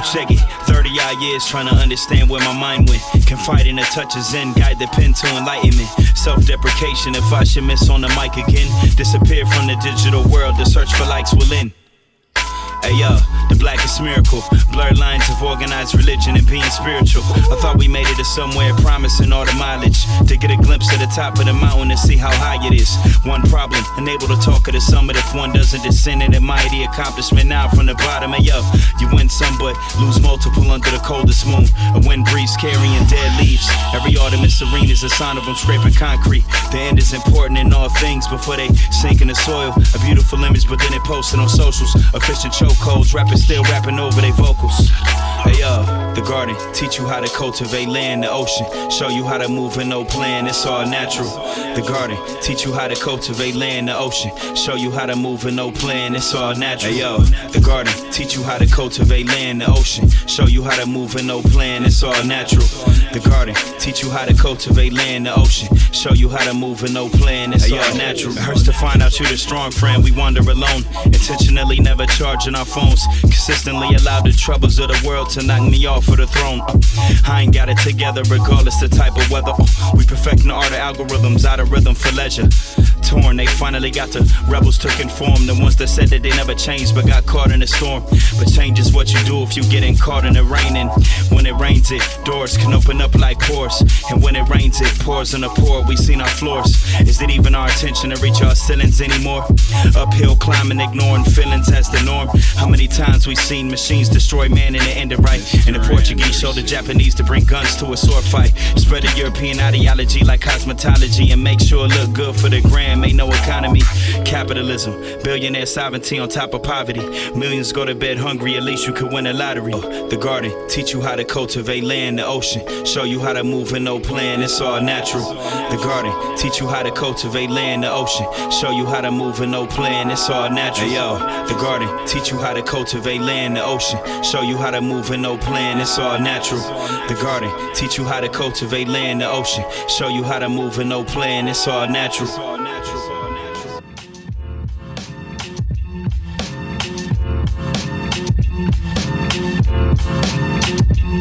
Check it. 30 odd years trying to understand where my mind went. Confide in a touch of Zen, guide the pen to enlightenment. Self deprecation if I should miss on the mic again. Disappear from the digital world, the search for likes will end. Hey yo, the blackest miracle. Blurred lines of organized religion and being spiritual. I thought we made it to somewhere, promising all the mileage. To get a glimpse of the top of the mountain and see how high it is. One problem, unable to talk of the summit if one doesn't descend in a mighty accomplishment. Now from the bottom, hey yo, you win some but lose multiple under the coldest moon. A wind breeze carrying dead leaves. Every autumn is serene is a sign of them scraping concrete. The end is important in all things before they sink in the soil. A beautiful image, but then it posted on socials. Efficient chokeholds, rappers still rapping over their vocals. Hey yo, the garden, teach you how to cultivate land, the ocean, show you how to move in no plan, it's all natural. The garden, teach you how to cultivate land, the ocean, show you how to move in no plan, it's all natural. Hey yo, the garden, teach you how to cultivate land, the ocean, show you how to move in no plan, it's all natural. The garden, teach you how to cultivate land, the ocean, show you how to move in no plan, it's all natural. It hurts to find out you're the strong friend, we wander alone, intentionally never charging our phones, consistently allow the troubles of the world to knock me off of the throne. I ain't got it together regardless the type of weather. We perfecting all the algorithms out of rhythm for leisure. Torn, they finally got the rebels to conform. The ones that said that they never changed but got caught in a storm. But change is what you do if you getting caught in the raining. When it rains, it doors can open up like pores. And when it rains, it pours on the poor, We seen our floors. Is it even our intention to reach our ceilings anymore? Uphill climbing, ignoring feelings as the norm. How many times we've seen machines destroy man and end it ended right? And the Portuguese showed the Japanese to bring guns to a sword fight. Spread a European ideology like cosmetology and make sure it look good for the gram. Ain't no economy. Capitalism, billionaire sovereignty on top of poverty. Millions go to bed hungry, at least you could win a lottery. The garden, teach you how to cultivate land, the ocean. Show you how to move in no plan, it's all natural. The garden, teach you how to cultivate land, the ocean. Show you how to move in no plan, it's all natural. Hey, yo, the garden, teach you how to cultivate land, the ocean. Show you how to move in no plan, it's all natural. The garden, teach you how to cultivate land, the ocean. Show you how to move in no plan, it's all natural. What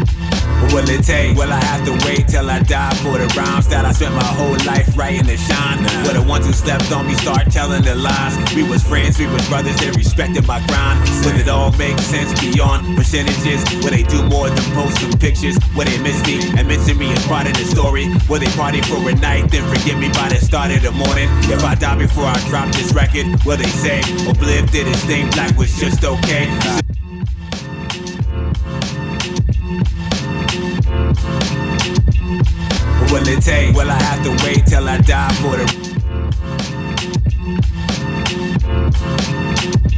will it take? Will I have to wait till I die for the rhymes that I spent my whole life writing to shine? Will the ones who slept on me start telling the lies? We was friends, we was brothers, they respected my grind. Will it all make sense beyond percentages? Will they do more than post some pictures? Will they miss me and mention me as part of the story? Will they party for a night, then forget me by the start of the morning? If I die before I drop this record, will they say Obliv did his thing, black was just okay? What will it take? Will I have to wait till I die for the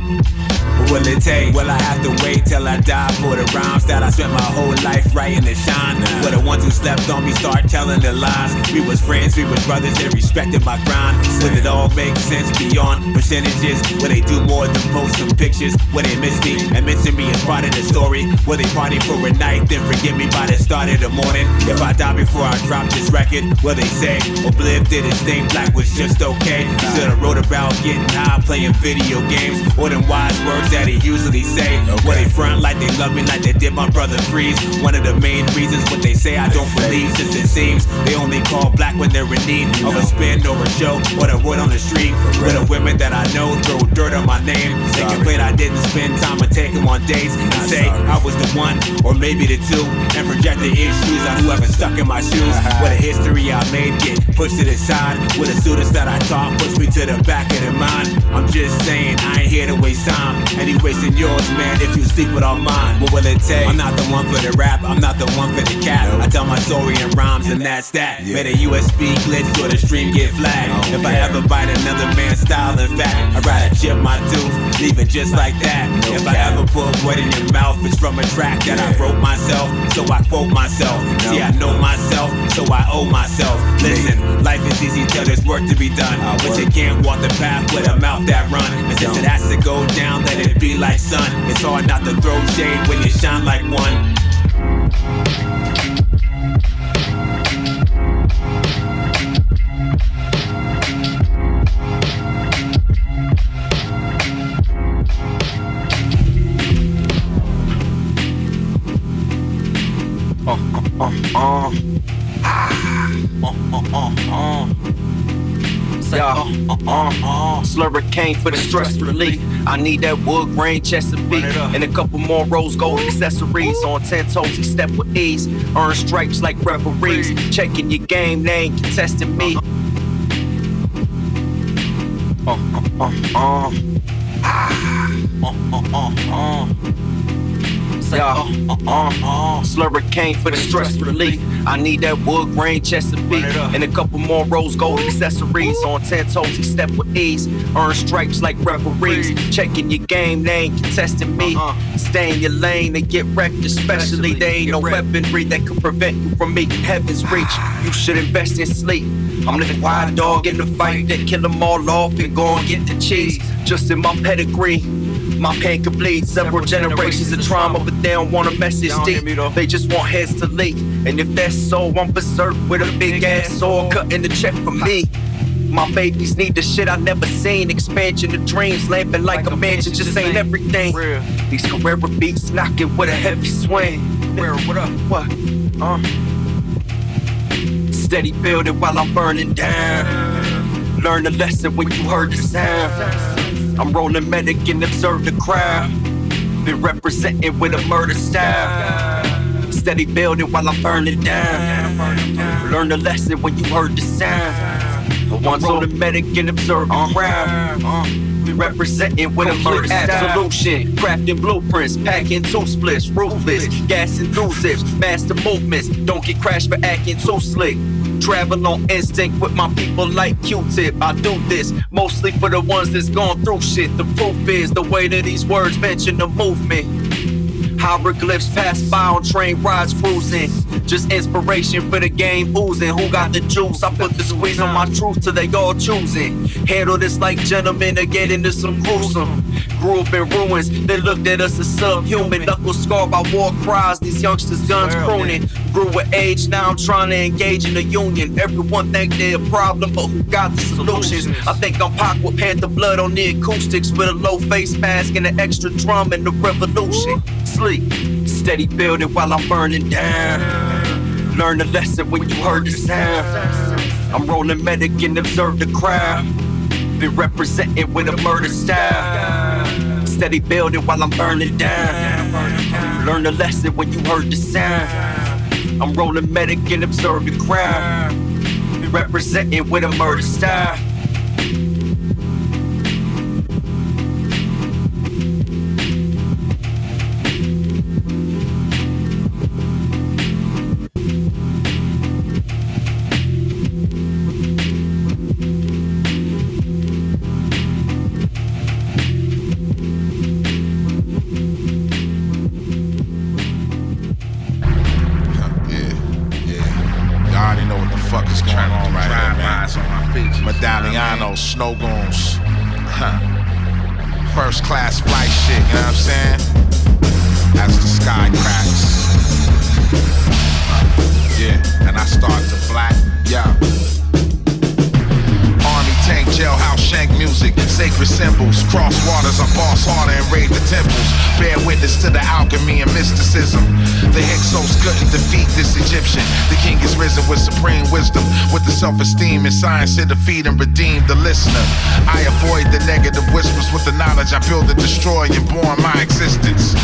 What will it take? Will I have to wait till I die for the rhymes that I spent my whole life writing to shine? Will the ones who slept on me start telling the lies? We was friends, we was brothers, they respected my grind. Will it all make sense beyond percentages? Will they do more than post some pictures? Will they miss me and mention me as part of the story? Will they party for a night, then forget me by the start of the morning? If I die before I drop this record, will they say Obliv did his thing, black was just okay? Should've wrote about getting high, playing video games, or them wise words that he usually say. Okay. Where they front like they love me like they did my brother Freeze. One of the main reasons what they say I don't believe, since it seems they only call black when they're in need of a spin or a show or the word on the street. Where the women that I know throw dirt on my name. They complain I didn't spend time with taking on dates and say I was the one or maybe the two and project the issues on whoever stuck in my shoes. Where the history I made get pushed to the side. With the students that I taught push me to the back of the mind. I'm just saying I ain't here to waste time. And you wasting yours, man, if you sleep with all mine. What will it take? I'm not the one for the rap, I'm not the one for the cap. I tell my story in rhymes, and that's that. Made a USB glitch so the stream get flagged. If I ever bite another man's style, in fact, I'd rather chip my tooth, leave it just like that. If. I ever put a word in your mouth, it's from a track that. I wrote myself, so I quote myself. See, I know myself, so I owe myself. Listen, life is easy till there's work to be done. But you can't walk the path with a mouth that run. And since it has to go down, let it be like sun. It's hard not to throw shade when you shine like one. Uh, uh, uh, uh. Ah. Uh, uh, uh, uh. Yeah, uh, uh, uh, Slurricane for the stress relief. I need that wood grain Chesapeake and a couple more rose gold accessories on ten toes. He step with ease, earn stripes like referees. Checking your game, they ain't contesting me. Uh, uh, uh, uh. Ah. Uh, uh, uh, uh. Yeah, uh, uh, uh, Slurricane for the stress relief. I need that wood grain Chesapeake and a couple more rose gold accessories on ten toes. He step with ease, earn stripes like referees. Checking your game, they ain't contesting me. Stay in your lane and get wrecked, especially there ain't no weaponry that could prevent you from making heaven's reach. You should invest in sleep. I'm the wild dog in the fight that kill them all off and go and get the cheese. Just in my pedigree. My pain could bleed several generations of trauma, but they don't want a message deep. They just want heads to leak. And if that's so, I'm berserk with a big ass sword cutting the check for me. My babies need the shit I never seen. Expansion of dreams, lamping like a mansion just ain't everything. These Carrera beats knocking with a heavy swing. Carrera, what up? What? Uh. Steady building while I'm burning down. Learn a lesson when you heard the sound. I'm rolling medic and observe the crowd. Been representing with a murder style. Steady building while I'm burning down. Learn the lesson when you heard the sound. I'm the medic and observe uh, the crowd. Uh. We representing with a murder absolution. Crafting blueprints, packing two splits, ruthless. Gas enthusiasts, master movements. Don't get crashed for acting too slick. Travel on instinct with my people like Q-Tip. I do this mostly for the ones that's gone through shit. The proof is the way that these words mention the movement. Hieroglyphs pass by on train rides cruising. Just inspiration for the game oozing. Who got the juice? I put the squeeze on my truth till they all choosing. Handle this like gentlemen to get into some gruesome. Grew up in ruins, they looked at us as subhuman. Knuckles scarred by war cries, these youngsters guns pruning. Grew with age, now I'm trying to engage in a union. Everyone think they're a problem, but who got the solutions? I think I'm Pac with Panther blood on the acoustics with a low face mask and an extra drum in the revolution. Sleep, steady building while I'm burning down. Learn a lesson when you heard the sound. I'm rolling medic and observe the crowd. Been representing with a murder style. Steady building while I'm burning down. Learn a lesson when you heard the sound. I'm rolling medic and observe the crowd. Been representing with a murder style. And science to defeat and redeem the listener. I avoid the negative whispers with the knowledge I build and destroy and born my existence.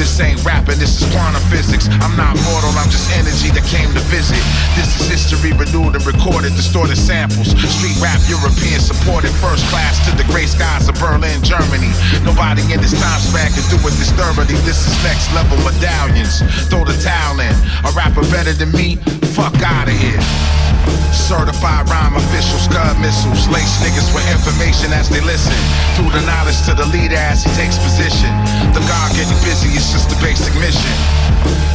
This ain't rapping, this is quantum physics. I'm not mortal, I'm just energy that came to visit. This is history renewed and recorded, distorted samples. Street rap, European supported, first class to the gray skies of Berlin, Germany. Nobody in this time span can do it disturbingly. This is next level medallions. Throw the towel in. A rapper better than me? Fuck out of here. Certified rhyme official scud missiles. Lace niggas with information as they listen. Through the knowledge to the leader as he takes position. The God getting busy is just the basic mission.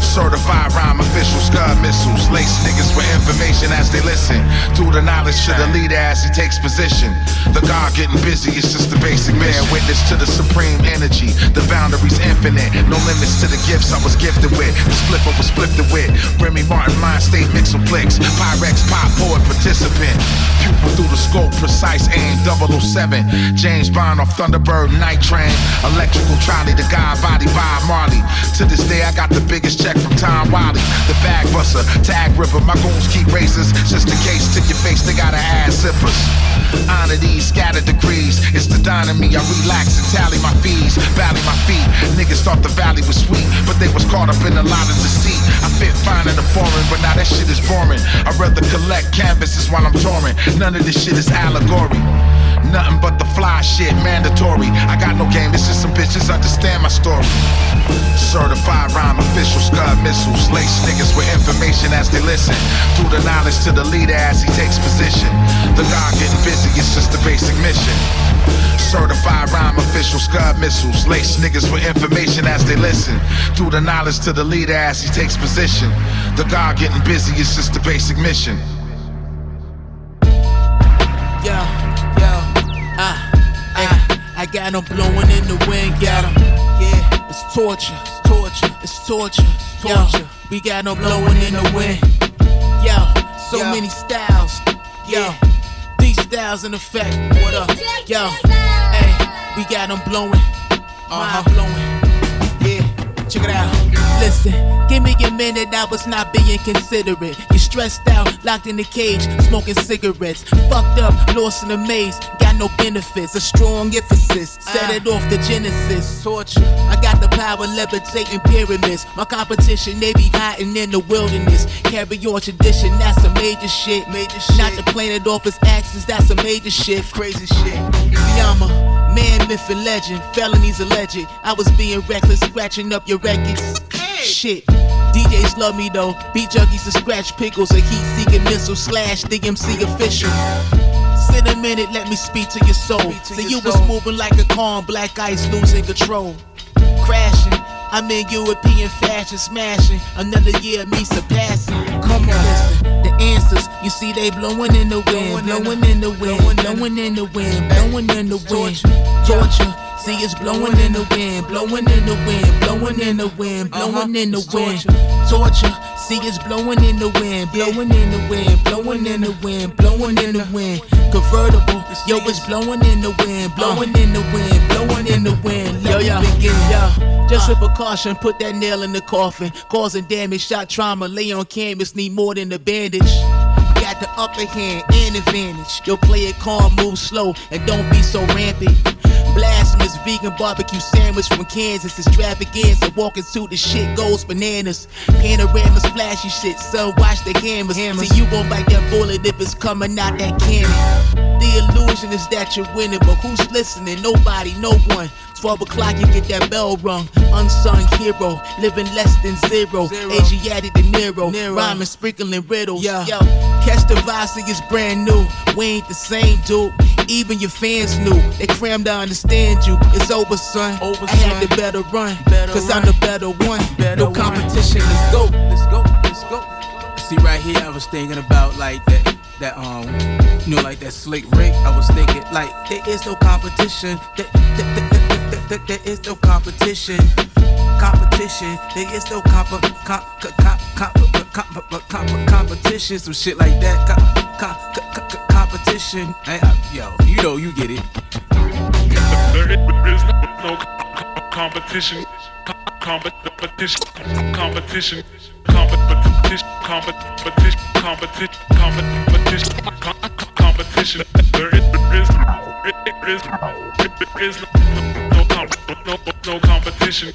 Certified rhyme official scud missiles. Lace niggas with information as they listen. Through the knowledge to the leader as he takes position. The God getting busy is just the basic. Bear witness to the supreme energy. The boundaries infinite. No limits to the gifts I was gifted with. The split over split the wit. Remy Martin mind state mix and flicks. Pyrex pop poet participant. Pupil through the scope, precise aim 007. James Bond off Thunderbird Night Train. Electrical trolley, the guy body by Marley. To this day, I got the biggest check from Tom Wiley. The bag buster, tag ripper. My goons keep races. Just in case, to your face, they got ass zippers. Honor these scattered degrees. It's the dynamy. I relax and tally my fees. Valley my feet. Niggas thought the valley was sweet, but they was caught up in a lot of deceit. I fit fine in the foreign, but now that shit is boring. I'd rather collect canvases while I'm touring. None of this shit is allegory. Nothing but the fly shit, mandatory. I got no game, it's just some bitches understand my story. Certified rhyme official scud missiles. Lace niggas with information as they listen. Through the knowledge to the leader as he takes position. The God getting busy, it's just the basic mission. Certified rhyme official scud missiles. Lace niggas with information as they listen. Through the knowledge to the leader as he takes position. The God getting busy, it's just the basic mission. I got them blowing in the wind, got them. Yeah, it's torture, it's torture, it's torture, torture. Yo, we got them blowing in the wind. Yo, so many styles. Yo, these styles in effect. What up? Yo, hey, we got them blowing. Uh huh, blowing. Yeah, check it out. Listen, give me a minute, I was not being considerate. You stressed out, locked in the cage, smoking cigarettes. Fucked up, lost in a maze, got no benefits. A strong emphasis, set ah. it off the genesis. Torture. I got the power levitating pyramids. My competition, they be hiding in the wilderness. Carry on tradition, that's a major shit. Major shit. Not the planet off its axis, that's a major shift. Crazy shit. See, I'm a man, myth, and legend. Felonies alleged. I was being reckless, scratching up your records. Shit. DJs love me though. Beat junkies to scratch pickles. A heat seeking missile slash DMC official. Sit a minute, let me speak to your soul. So you was moving like a calm, black ice losing control. Crashing, I'm in European fashion, smashing. Another year, of me surpassing. Come on, listen. The answers, you see, they blowing in the wind, blowing in the wind, blowing in the wind, blowing in the wind. Torture. See, it's blowing in the wind, blowing in the wind, blowing in the wind, blowing in the wind. Torture. See, it's blowing in the wind, blowing in the wind, blowing in the wind, blowing in the wind. convertible. Yo, it's blowing in the wind, blowing in the wind, blowing in the wind. Yo, me begin, yo. Just a precaution, put that nail in the coffin. Causing damage, shot trauma, lay on canvas, need more than a bandage got the upper hand and advantage. Yo, play it calm, move slow, and don't be so rampant. Blasphemous vegan barbecue sandwich from Kansas. Extravaganza, walking to the shit goes bananas. Panoramas, flashy shit, son, watch the cameras. See, you gon' bite that bullet if it's coming out that cannon. The illusion is that you're winning, but who's listening? Nobody, no one. 12 o'clock, you get that bell rung. Unsung hero, living less than zero. zero. Asiatic De Niro, Nero. rhyming, sprinkling riddles. Yeah. Yo, catch the Vasi it's brand new. We ain't the same, dude. Even your fans knew. They crammed to understand you. It's over, son. Over, I had to better run. Better Cause run. I'm the better one. Better no competition. One. Let's go. Let's go. Let's go. See, right here, I was thinking about like that that um you know like that slick Rick. I was thinking like there is no competition. There, there, there, there, there is no competition. Competition, there is no comp, comp, comp, comp, comp, comp, competition. Some shit like that. Com, competition. Hey, uh, yo, you know, you get it. There is no competition. Competition. Competition. Competition. Competition. Competition. Competition. Competition. There is. There is. There is no no, no competition.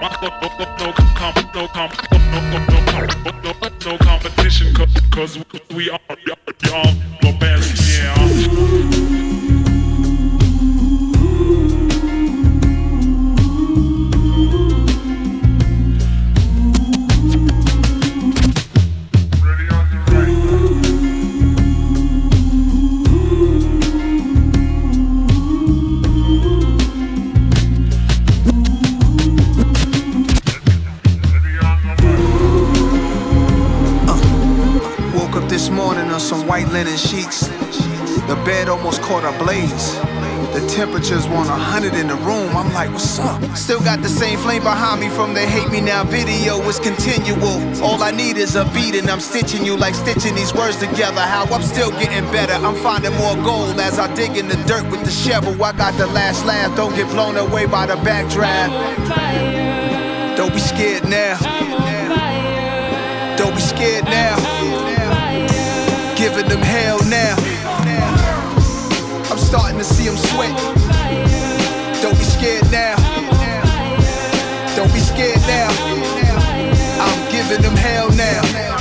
No comp, no, no comp, no comp, no, no, no, no, no, no competition. Cause, we are, y'all, the best, yeah. Some white linen sheets. The bed almost caught a blaze. The temperature's 100 in the room. I'm like, what's up? Still got the same flame behind me from the hate me now video. It's continual. All I need is a beat, and I'm stitching you like stitching these words together. How I'm still getting better. I'm finding more gold as I dig in the dirt with the shovel. I got the last laugh. Don't get blown away by the backdraft. Don't be scared now. Don't be scared now giving them hell now. I'm starting to see them sweat. Don't be scared now. Don't be scared now. I'm giving them hell now.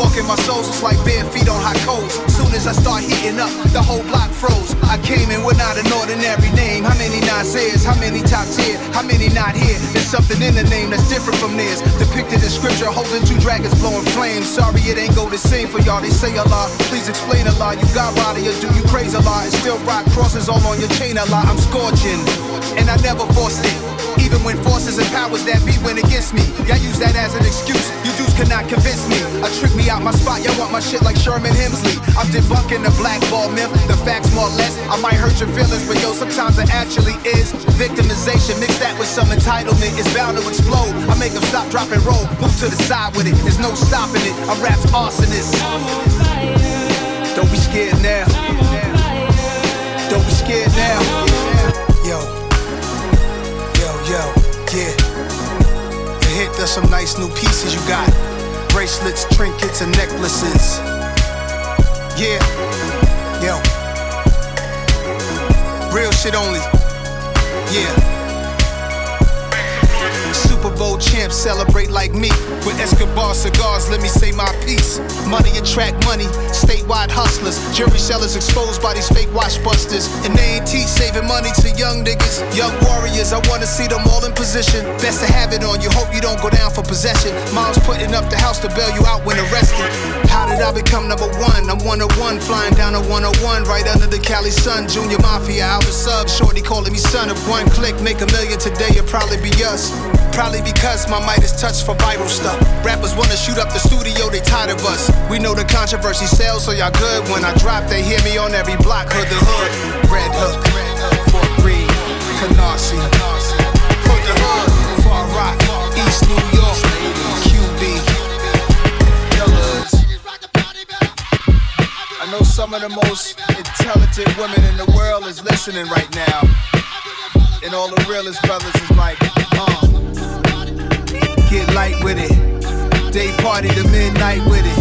Trying to walk in my soul, it's like bare feet on hot coals. Soon as I start heating up, the whole block froze. I came in without an ordinary name. How many Nasir's? How many top tier? How many not here? There's something in the name that's different from theirs. Depicted in scripture, holding two dragons blowing flames. Sorry, it ain't go the same for y'all. They say a lot. Please explain a lot. You got body or do you praise a lot? And still rock crosses all on your chain a lot. I'm scorching, and I never forced it. Even when forces and powers that be went against me, y'all use that as an excuse. You dudes cannot convince me. I trick me out my spot, y'all want my shit like Sherman Hemsley. I'm debunking the blackball myth, the facts more or less. I might hurt your feelings, but yo, sometimes it actually is. Victimization, mix that with some entitlement, it's bound to explode. I make them stop, drop, and roll, move to the side with it, there's no stopping it. I'm rap's arsonist. Don't be scared now. Don't be scared now. Yo, yo, yo, yeah. You hit, there's some nice new pieces you got bracelets, trinkets, and necklaces. Yeah, yo. Real shit only. Yeah. Super Bowl champs celebrate like me. With Escobar cigars, let me say my piece. Money attract money, statewide hustlers. Jury sellers exposed by these fake watch busters. And they ain't teach saving money to young niggas. Young warriors, I wanna see them all in position. Best to have it on you, hope you don't go down for possession. Mom's putting up the house to bail you out when arrested. How did I become number one? I'm one of one, flying down a 101 right under the Cali sun. Junior Mafia, out the sub, shorty calling me son. If one click make a million today, it'll probably be us. Probably because my might is touched for viral stuff. Rappers wanna shoot up the studio, they tired of us. We know the controversy sells, so y'all good. When I drop, they hear me on every block. Hood the hood, Red Hook, Fort Greene, Canarsie. Hood the hood, Far Rock, East New York, I know some of the most intelligent women in the world is listening right now. And all the realest brothers is like, uh, get light with it. Day party to midnight with it.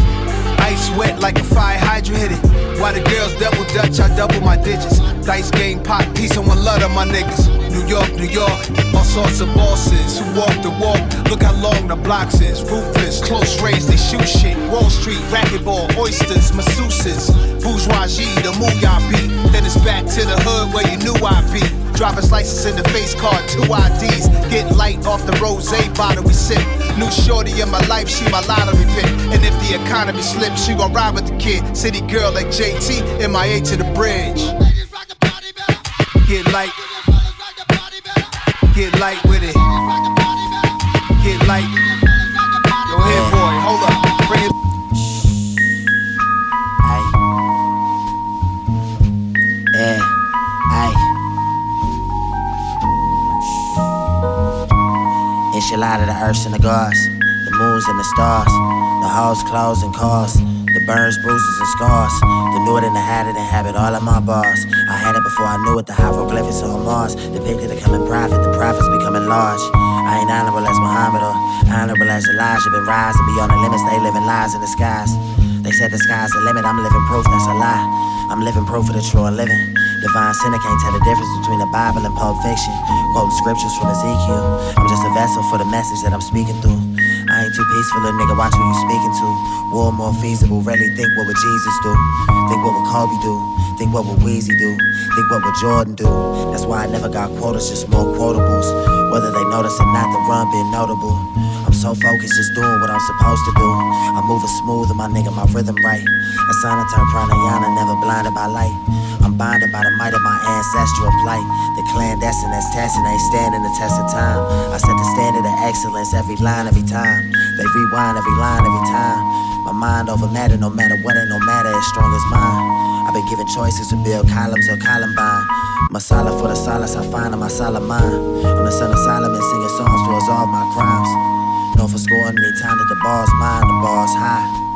Ice wet like a fire hydrant hit it. While the girls double dutch, I double my digits. Dice game, pop, peace, and one love of my niggas. New York, New York, all sorts of bosses who walk the walk. Look how long the blocks is. Ruthless, close range, they shoot shit. Wall Street, racquetball, oysters, masseuses, bourgeoisie, the mooyah beat. Then it's back to the hood where you knew I'd be. Driver's license in the face card, two IDs. Get light off the rose bottle we sip. New shorty in my life, she my lottery pick. And if the economy slips, she gon' ride with the kid. City girl like JT, MIA to the bridge. Get light. Get light with it. Get light. Yo, here, uh. boy, hold up. Bring it. Yeah, eh, aye. It's your the earths and the gods, the moons and the stars, the halls, clothes and cars, the burns, bruises and scars. The knew it and the had it and habit, all of my bars. I had it before I knew it, the hieroglyphics on Mars. Depicted the coming prophet, the prophets becoming large. I ain't honorable as Muhammad or honorable as Elijah, been rising beyond the limits, they living lies in the skies. They said the sky's the limit, I'm living proof that's a lie. I'm living proof of the true living. Divine sinner can't tell the difference between the Bible and Pulp Fiction. Quoting scriptures from Ezekiel. I'm just a vessel for the message that I'm speaking through. I ain't too peaceful, a nigga, watch who you speaking to. War more feasible, really think what would Jesus do? Think what would Kobe do? Think what would Weezy do? Think what would Jordan do? That's why I never got quotas, just more quotables. Whether they notice or not, the run been notable. I'm so focused, just doing what I'm supposed to do. I'm moving smooth, and my nigga, my rhythm right. A sign turn pranayana, never blinded by light. I'm bonded by the might of my ancestral plight. The clandestine that's testing ain't standing the test of time. I set the standard of excellence every line, every time. They rewind every line, every time. My mind over matter, no matter what, ain't no matter as strong as mine. I've been given choices to build columns or Columbine. Masala for the solace I find in my solid mind. I'm the son of Solomon singing songs to absolve my crimes. Known for scoring anytime that the ball's mine, the ball's high.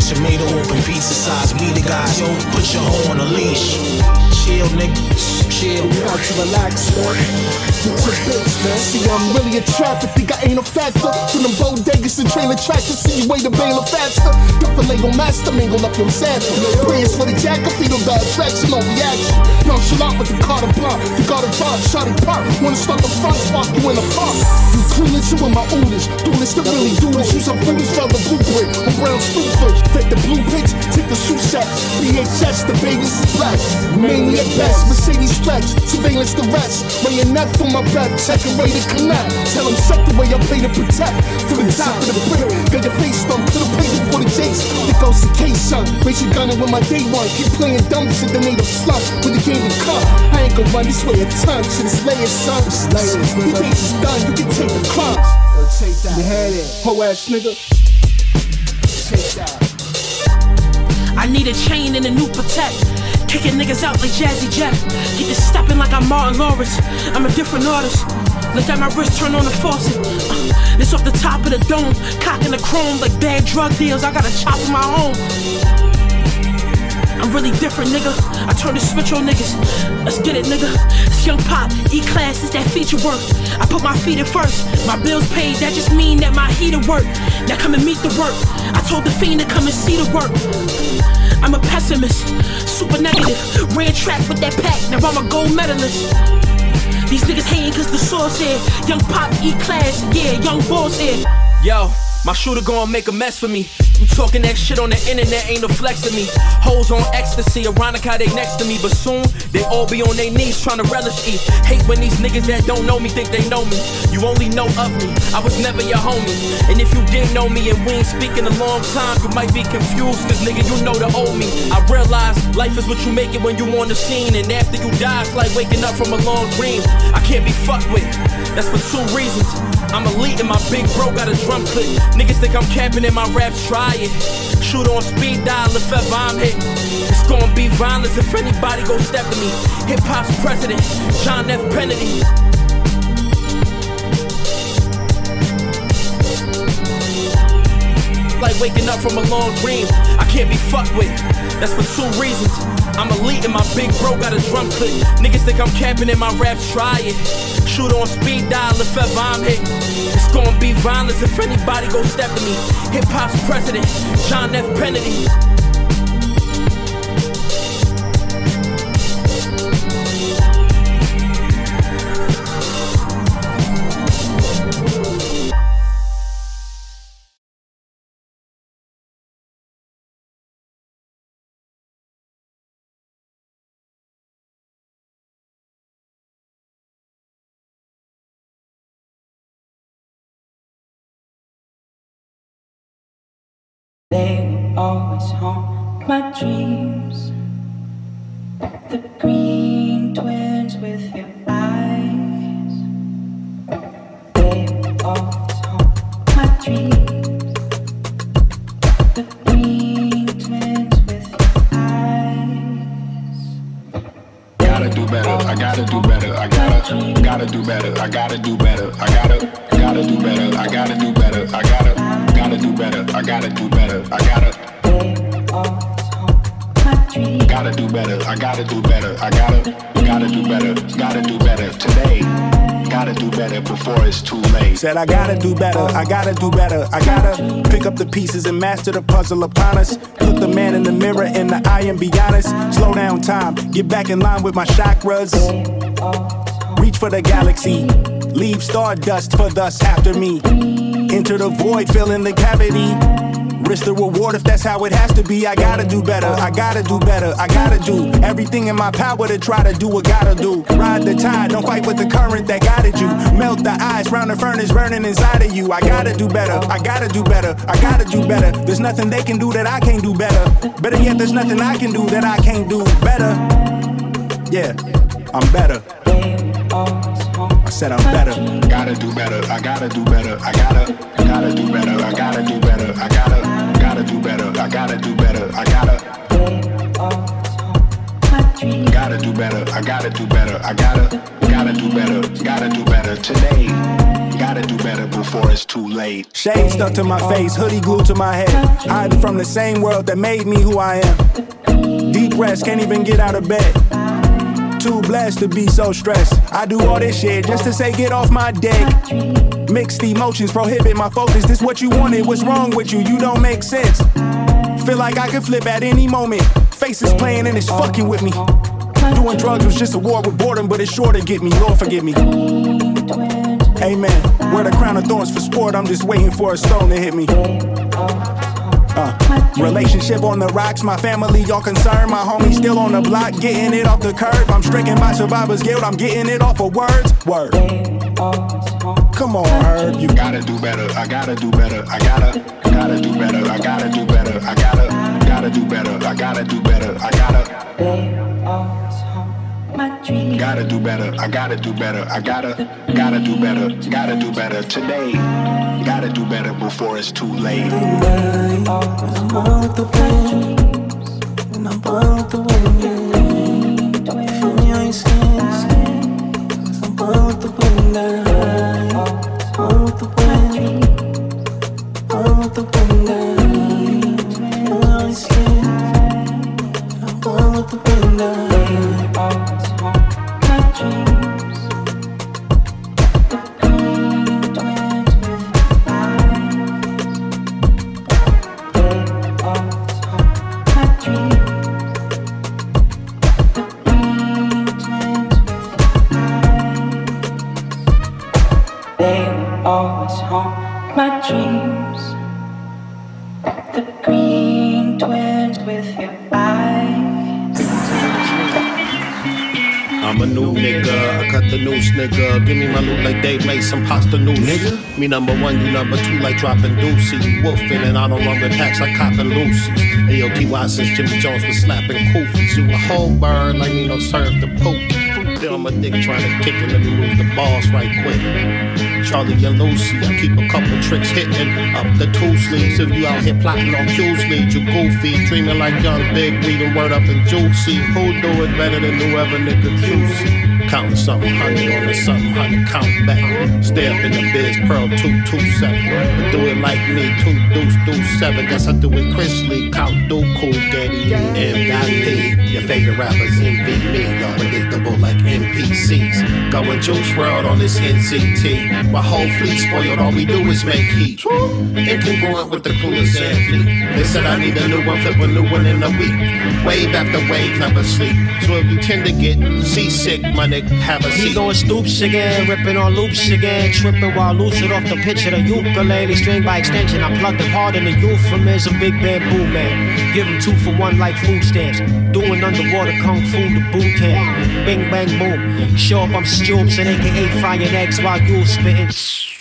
Tomato open pizza size. We the guys, yo, put your hoe on a leash. Chill, nigga. chill. To relax, bitch, man. See, I'm really a trapper. Think I ain't a factor. From them bodegas and trailer tractors, see you way to bail faster. Definitely gon' master mingle up your sample. Prayers for the jack, I feel the attraction on reaction. Nonchalant with the Carter blunt. The Carter blunt, shotty pop. Wanna start the front spot, you in the front. You clueless, you in my oldest. Do this to really do this. Use some foolish the blueprint. On brown stupid. Take the blue pitch, take the shoe shots. BHS, the babies is black. Maniac best, Mercedes stretch. Surveillance the rest. Bayonet for my breath. Check and ready to connect. Tell them set the way I play to protect. To the top of the brick. Got your face thumped to the paper for the jakes. It goes to K-Sun. Raise your gun with my day one. Keep playing dumb shit, the native slump. With the game to come. I ain't gonna run this way a ton. Shit is layers, son. You think it's done, you can take the crumbs. Take that. You had it. Ho ass nigga. Take that. I need a chain and a new protect. Kicking niggas out like Jazzy Jeff. Keep it stepping like I'm Martin Lawrence. I'm a different artist. Look at my wrist, turn on the faucet. Uh, this off the top of the dome. Cocking the chrome like bad drug deals. I got a chop in my home. I'm really different, nigga. I turn the switch on niggas. Let's get it, nigga. It's young pop, E class is that feature work. I put my feet in first. My bills paid, that just mean that my heater work. Now come and meet the work. I told the fiend to come and see the work. I'm a pessimist, super negative. Ran track with that pack, now I'm a gold medalist. These niggas hating cause the source here. Young pop, E class, yeah, young boss here. Yo, my shooter gon' make a mess for me. You talking that shit on the internet ain't no flex to me. Hoes on ecstasy, ironic how they next to me, but soon they all be on their knees trying to relish eat. Hate when these niggas that don't know me think they know me. You only know of me, I was never your homie. And if you didn't know me and we ain't speaking a long time, you might be confused, cause nigga, you know the old me. I realize life is what you make it when you on the scene, and after you die, it's like waking up from a long dream. I can't be fucked with, that's for two reasons. I'm elite and my big bro got a drum clip. Niggas think I'm camping in my raps, try it. Shoot on speed dial if ever I'm hit. It's gonna be violence if anybody go step to me. Hip hop's president, John F. Kennedy. Like waking up from a long dream. I can't be fucked with. That's for two reasons. I'm elite and my big bro got a drum clip. Niggas think I'm capping in my raps, try it. Shoot on speed dial if ever I'm hit. It's gonna be violence if anybody go step to me. Hip hop's president, John F. Kennedy. Always haunt my dreams. The green Said I gotta do better, I gotta do better, I gotta pick up the pieces and master the puzzle upon us. Look the man in the mirror in the eye and be honest. Slow down time, get back in line with my chakras. Reach for the galaxy, leave stardust for thus after me. Enter the void, fill in the cavity. Risk the reward if that's how it has to be. I gotta do better, I gotta do better, I gotta do everything in my power to try to do what gotta do. Ride the tide, don't fight with the current that guided you. Melt the ice round the furnace burning inside of you. I gotta do better, I gotta do better, I gotta do better. There's nothing they can do that I can't do better. Better yet, there's nothing I can do that I can't do better. Yeah, I'm better. I said I'm better. Gotta do better, I gotta do better, I gotta, gotta do better, I gotta do better, I gotta, gotta do better, I gotta do better, I gotta. Gotta do better, I gotta do better, I gotta, gotta do better, gotta do better today. Gotta do better before it's too late. Shade stuck to my face, hoodie glued to my head. Hiding from the same world that made me who I am. Deep rest, can't even get out of bed. Too blessed to be so stressed. I do all this shit just to say get off my dick. Mixed emotions prohibit my focus. This what you wanted, what's wrong with you? You don't make sense. Feel like I could flip at any moment. Faces playing and it's fucking with me. Doing drugs was just a war with boredom, but it's sure to get me. Lord forgive me. Amen. Wear the crown of thorns for sport. I'm just waiting for a stone to hit me. Uh, relationship on the rocks, my family all concerned. My homie still on the block, getting it off the curb. I'm stricken by survivor's guilt, I'm getting it off of words. Word. Come on, Herb. You gotta do better. I gotta do better. I gotta, gotta do better. I gotta do better. I gotta, gotta do better. I gotta do better. I gotta. Gotta do better. I gotta do better. I gotta, gotta do better. Gotta do better today. Gotta do better before it's too late. I'm with the I'm with the wind. Feel me on your skin, I'm with the wind. With the wind, with the wind. Feel me on your skin, I'm with the wind. Nigga. Give me my loot like Dave made some pasta noodles. Nigga. Me number one, you number two, like dropping deuces. You wolfing, and I don't run with packs like copping Lucy's. Ayo, TY since Jimmy Jones was slapping koofies. You a whole bird like me no serve the poop. Feel my dick trying to kick it, let me move the balls right quick. Charlie and Lucy, I keep a couple tricks hitting up the two sleeves. If you out here plotting on Q's lead, you goofy, dreaming like young big, reading word up and juicy. Who do it better than whoever nigga juicy? Counting something hundred on the something hundred, count back. Stay up in the biz, pearl two two seven. But do it like me, two deuce deuce seven. Guess I do it Chris Lee, count do cool Getty and P. Your favorite rappers me, y'all predictable like NPCs. Going Juice WRLD on this NCT. My whole fleet spoiled, all we do is make heat. Incongruent with the coolest fleet. They said I need a new one, flip a new one in a week. Wave after wave, never sleep. So if you tend to get seasick, my have a seat. He going stoops again, ripping on loops again, tripping while lucid off the pitch of the ukulele string by extension. I plugged the part in the euphemism, big bamboo man. Give him two for one like food stamps. Doing underwater kung fu to boot camp. Bing bang boom. Show up, I'm Stoops and aka frying eggs while you spitting.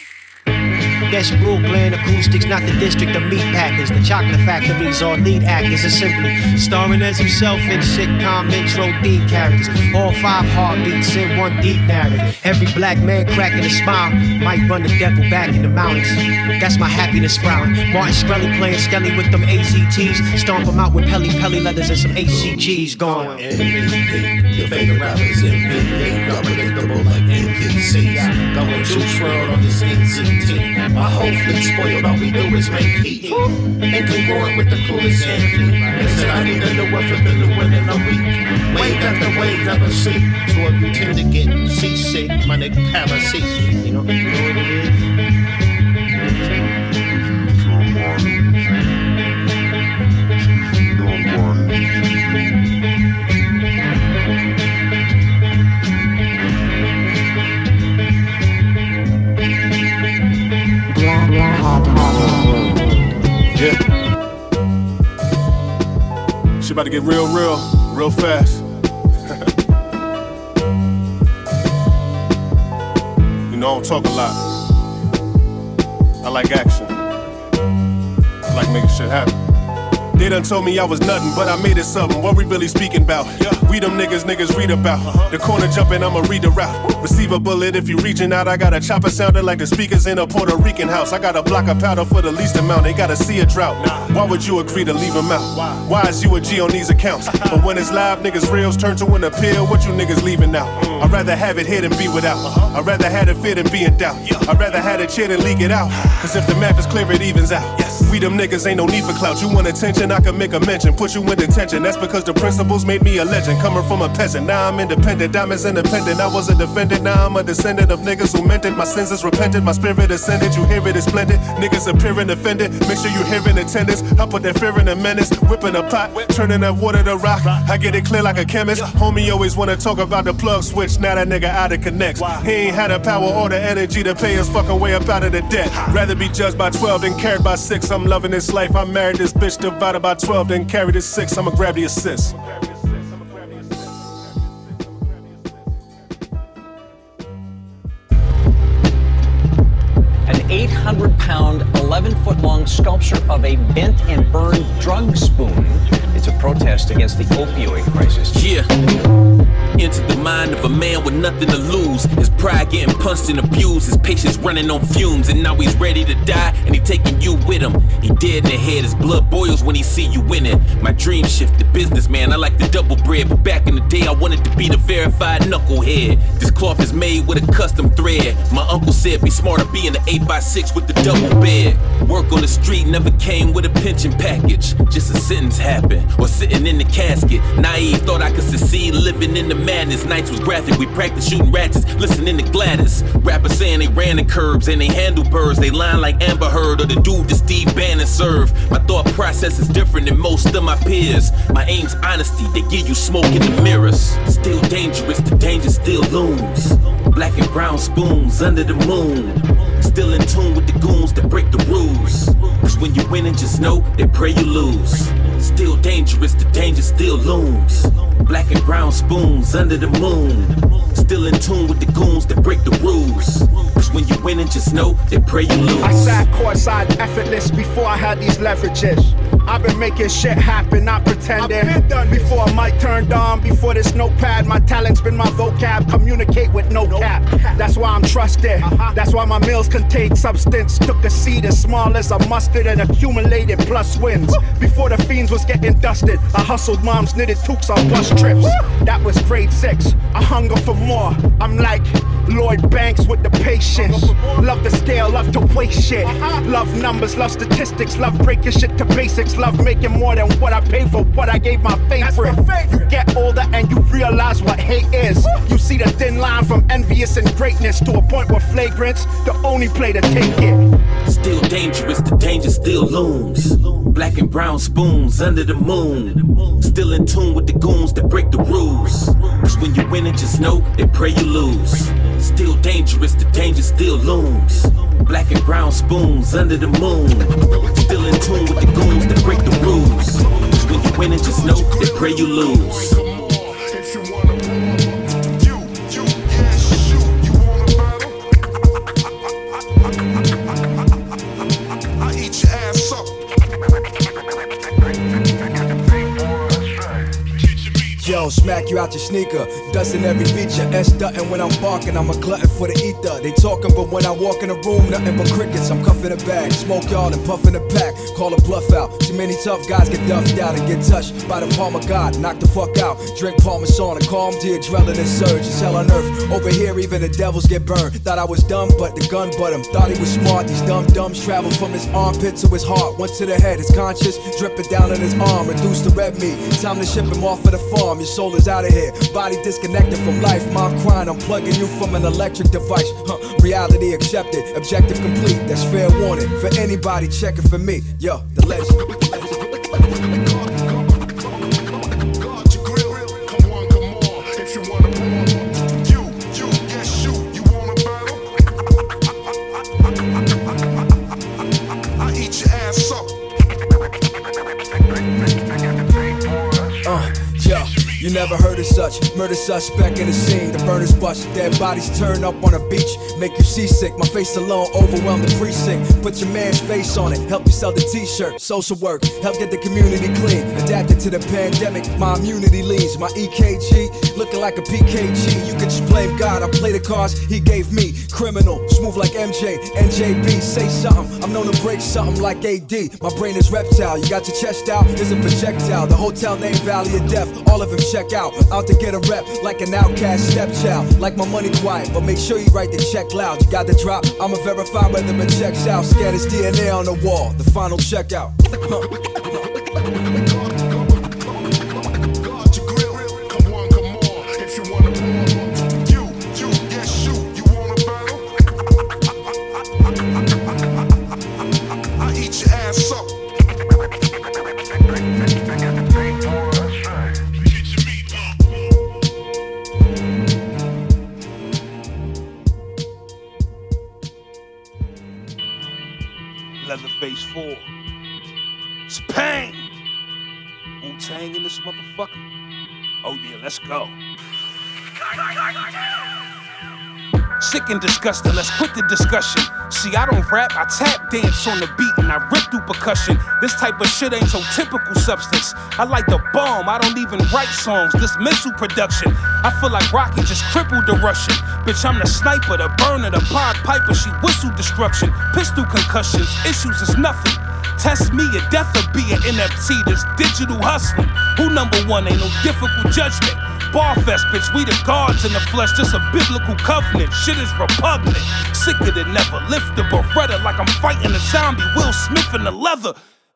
That's Brooklyn acoustics, not the district of meat packers. The chocolate factories or lead actors, and simply starring as himself in sitcom intro theme characters. All five heartbeats in one deep narrative. Every black man cracking a smile might run the devil back in the mountains. That's my happiness sprouting. Martin Shkreli playing Skelly with them AZTs. Stomp them out with Pelle Pelle leathers and some ACGs gone. Your favorite rappers like NPCs. Going Juice WRLD on this NCT. My whole fleet spoiled, all we do is make heat. Incongruent with the coolest. They said I need a new one for the new one in a week. Wave after wave, never sleep. So if you tend to get seasick, my a seat. You know, you know what it is? Real, real, real fast. (laughs) you know, I don't talk a lot. I like action. I like making shit happen. They done told me I was nothing, but I made it something. What we really speaking about? Yeah. We them niggas niggas read about. Uh-huh. The corner jumping, I'ma read the route. Receive a bullet if you reaching out. I got a chopper sounding like the speakers in a Puerto Rican house. I got a block of powder for the least amount. They gotta see a drought. Nah. Why would you agree to leave them out? Why? Why is you a G on these accounts? (laughs) but when it's live, niggas reels turn to an appeal. What you niggas leaving out? Mm. I'd rather have it here than be without. Uh-huh. I'd rather have it fit than be in doubt. Yeah. I'd rather have it chill than leak it out. (sighs) Cause if the math is clear, it evens out. Yes. We them niggas ain't no need for clout. You want attention? I can make a mention, put you in detention. That's because the principles made me a legend. Coming from a peasant, now I'm independent. Diamonds independent. I was a defendant, now I'm a descendant of niggas who meant it. My sins is repented, my spirit ascended. You hear it is splendid. Niggas appearing offended. Make sure you hear in attendance. I put that fear in a menace. Whipping a pot, turning that water to rock. I get it clear like a chemist. Homie always wanna talk about the plug switch. Now that nigga out of connects. He ain't had the power or the energy to pay his fucking way up out of the debt. Rather be judged by 12 than carried by 6. I'm loving this life. I married this bitch divided by 12 then carried this 6. I'ma grab the assist. An 800 pound, 11 foot long sculpture of a bent and burned drug spoon. It's a protest against the opioid crisis. Yeah. Into the mind of a man with nothing to lose. His pride getting punched and abused. His patience running on fumes. And now he's ready to die and he taking you with him. He dead in the head. His blood boils when he see you winning. My dream shift shifted businessman. I like the double bread. But back in the day, I wanted to be the verified knucklehead. This cloth is made with a custom thread. My uncle said be smarter being the 8x6 with the double bed. Work on the street never came with a pension package. Just a sentence happened. Or sitting in the casket. Naive thought I could succeed living in the madness. Nights was graphic. We practiced shooting ratchets. Listening to Gladys. Rappers saying they ran the curbs and they handle birds. They line like Amber Heard or the dude that Steve Bannon served. My thought process is different than most of my peers. My aim's honesty. They give you smoke in the mirrors. Still dangerous. The danger still looms. Black and brown spoons under the moon. Still in tune with the goons that break the rules. Cause when you win and just know, they pray you lose. Still dangerous, the danger still looms. Black and brown spoons under the moon. Still in tune with the goons that break the rules. Cause when you win and just know, they pray you lose. I sat courtside effortless before I had these leverages. I've been making shit happen, not pretending. Before a mic turned on, before this notepad, my talent's been my vocab. Communicate with no cap. That's why I'm trusted. That's why my meals contain substance. Took a seed as small as a mustard and accumulated plus wins. Before the fiends was getting dusted, I hustled mom's knitted toques on bus trips. That was grade six. I hunger for more. I'm like Lloyd Banks with the patience. Love the scale, love to waste shit. Love numbers, love statistics, love breaking shit to basics. Love making more than what I paid for what I gave my favorite. You get older and you realize what hate is. You see the thin line from envious and greatness to a point where flagrance, the only play to take it. Still dangerous, the danger still looms. Black and brown spoons under the moon. Still in tune with the goons that break the rules. Cause when you win it, just know, they pray you lose. Still dangerous, the danger still looms. Black and brown spoons under the moon. Still in tune with the goons that break the rules. Cause when you win it, just know, they pray you lose. Smack you out your sneaker. Dusting every feature. S dutting when I'm barking. I'm a glutton for the ether. They talking, but when I walk in the room, nothing but crickets. I'm cuffing a bag. Smoke y'all and puffing a pack. Call a bluff out. Too many tough guys get duffed out and get touched by the palm of God. Knock the fuck out. Drink Parmesan and calm the adrenaline surge. It's hell on earth. Over here, even the devils get burned. Thought I was dumb, but the gun but him. Thought he was smart. These dumb dumbs travel from his armpit to his heart. One to the head. His conscience dripping down in his arm. Reduced to red meat. Time to ship him off of the farm. Your soul is out of here. Body disconnected from life. Mom crying. I'm plugging you from an electric device. Huh. Reality accepted. Objective complete. That's fair warning for anybody checking for me. Yo, the legend. You never heard of such. Murder suspect in the scene. The burners bust. Dead bodies turn up on a beach. Make you seasick. My face alone overwhelm the precinct. Put your man's face on it. Help you sell the t-shirt. Social work. Help get the community clean. Adapted to the pandemic. My immunity leads. My EKG looking like a PKG. You can just blame God. I play the cards he gave me. Criminal. Smooth like MJ. NJB. Say something. I'm known to break something like AD. My brain is reptile. You got your chest out. Is a projectile. The hotel name Valley of Death. All of them check out. Out to get a rep. Like an outcast stepchild. Like my money quiet. But make sure you write the check loud. You got the drop. I'ma verify whether it checks out. Scan his DNA on the wall. The final checkout. (laughs) Oh yeah, let's go. Sick and disgusting, let's quit the discussion. See, I don't rap, I tap dance on the beat and I rip through percussion. This type of shit ain't so typical substance. I like the bomb, I don't even write songs. This missile production, I feel like Rocky just crippled the Russian. Bitch, I'm the sniper, the burner, the Pied Piper. She whistle destruction, pistol concussions, issues is nothing. Test me, a death or be an NFT. This digital hustling. Who number one? Ain't no difficult judgment. Barfest, bitch, we the gods in the flesh, just a biblical covenant. Shit is repugnant. Sicker than never. Lift the Beretta like I'm fighting a zombie. Will Smith in the leather.